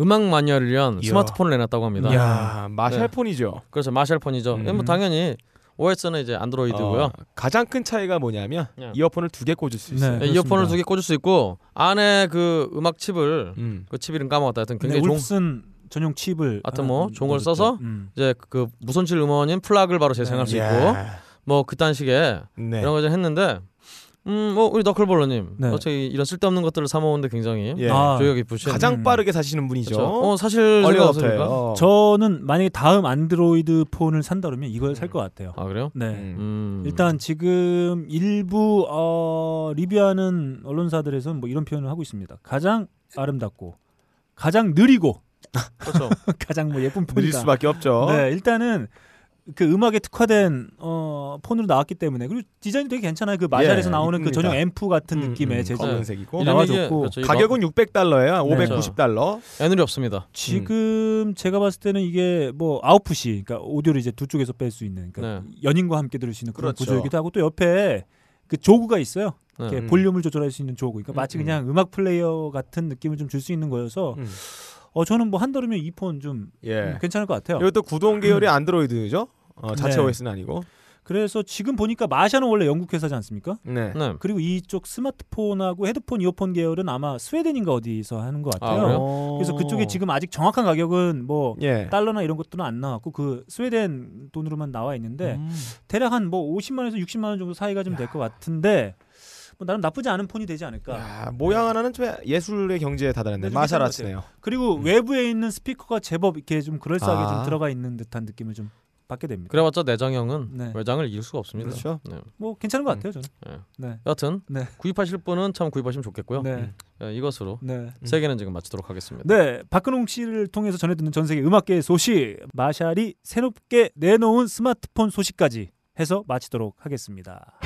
음악 마니아를 위한 이야. 스마트폰을 내놨다고 합니다. 야, 마샬 네. 폰이죠. 그렇죠, 마샬폰이죠. 음. 뭐 당연히 OS는 이제 안드로이드고요. 어, 가장 큰 차이가 뭐냐면 예. 이어폰을 두 개 꽂을 수 있어요. 네. 네, 이어폰을. 두 개 꽂을 수 있고 안에 그 음악 칩을 음. 그칩 이름 까먹었다. 하여튼 네, 굉장히 좋은 울프슨 전용 칩을 하여튼 뭐좀 좋은 걸 넣어줬죠. 써서 음. 이제 그 무선칠 음원인 플락을 바로 재생할 수 예. 있고 뭐 그딴 식의 네. 이런 걸 했는데 음뭐 우리 너클볼러님 네. 어차피 이런 쓸데없는 것들을 사 먹는데 굉장히 예. 아, 조력 깊으신 가장 음. 빠르게 사시는 분이죠. 그렇죠. 어 사실 없습니까? 어답터예요. 저는 만약에 다음 안드로이드 폰을 산다 그러면 이걸 살 것 같아요. 아 그래요? 네. 음. 음 일단 지금 일부 어, 리뷰하는 언론사들에서는 뭐 이런 표현을 하고 있습니다. 가장 아름답고 가장 느리고 그렇죠. 가장 뭐 예쁜 느릴 폰이다. 수밖에 없죠. 네, 일단은 그 음악에 특화된 어, 폰으로 나왔기 때문에 그리고 디자인이 되게 괜찮아요. 그 마샬에서 예, 나오는 그 이쁩니다. 전용 앰프 같은 음, 느낌의 음, 재질 검은색이고 나와줬고 그렇죠. 이 가격은 600달러예요. 네. 590달러. 애누리 없습니다. 지금 제가 봤을 때는 이게 뭐 아웃풋이 그러니까 오디오를 이제 두 쪽에서 뺄 수 있는 그러니까 네. 연인과 함께 들을 수 있는 그런 그렇죠. 구조이기도 하고 또 옆에 그 조그가 있어요. 네. 이렇게 음. 볼륨을 조절할 수 있는 조그. 그러니까 마치 음, 음. 그냥 음악 플레이어 같은 느낌을 좀 줄 수 있는 거여서 음. 어 저는 뭐 한다르면 이폰 좀 예. 괜찮을 것 같아요. 이것도 구동 계열의 안드로이드죠. 어, 자체 네. OS는 아니고. 그래서 지금 보니까 마샤는 원래 영국 회사지 않습니까? 네. 네. 그리고 이쪽 스마트폰하고 헤드폰, 이어폰 계열은 아마 스웨덴인가 어디서 하는 것 아, 같아요. 그래요? 그래서 그쪽에 지금 아직 정확한 가격은 뭐 예. 달러나 이런 것들은 안 나왔고 그 스웨덴 돈으로만 나와 있는데 음. 대략 한 뭐 50만 원에서 60만 원 정도 사이가 좀 될 것 같은데 뭐 나름 나쁘지 않은 폰이 되지 않을까. 야, 모양 하나는 좀 예술의 경지에 다다랐네. 네, 아츠네요. 그리고 외부에 있는 스피커가 제법 이렇게 좀 그럴싸하게 아. 좀 들어가 있는 듯한 느낌을 좀 받게 됩니다. 그래봤자 내장형은 네. 외장을 이길 수가 없습니다. 그렇죠. 네. 뭐 괜찮은 것 같아요 저는. 네. 네. 여하튼 네. 구입하실 분은 참 구입하시면 좋겠고요. 네. 예, 이것으로 네. 세계는 지금 마치도록 하겠습니다. 네, 박근홍 씨를 통해서 전해 듣는 전 세계 음악계의 소식, 마샬이 새롭게 내놓은 스마트폰 소식까지 해서 마치도록 하겠습니다.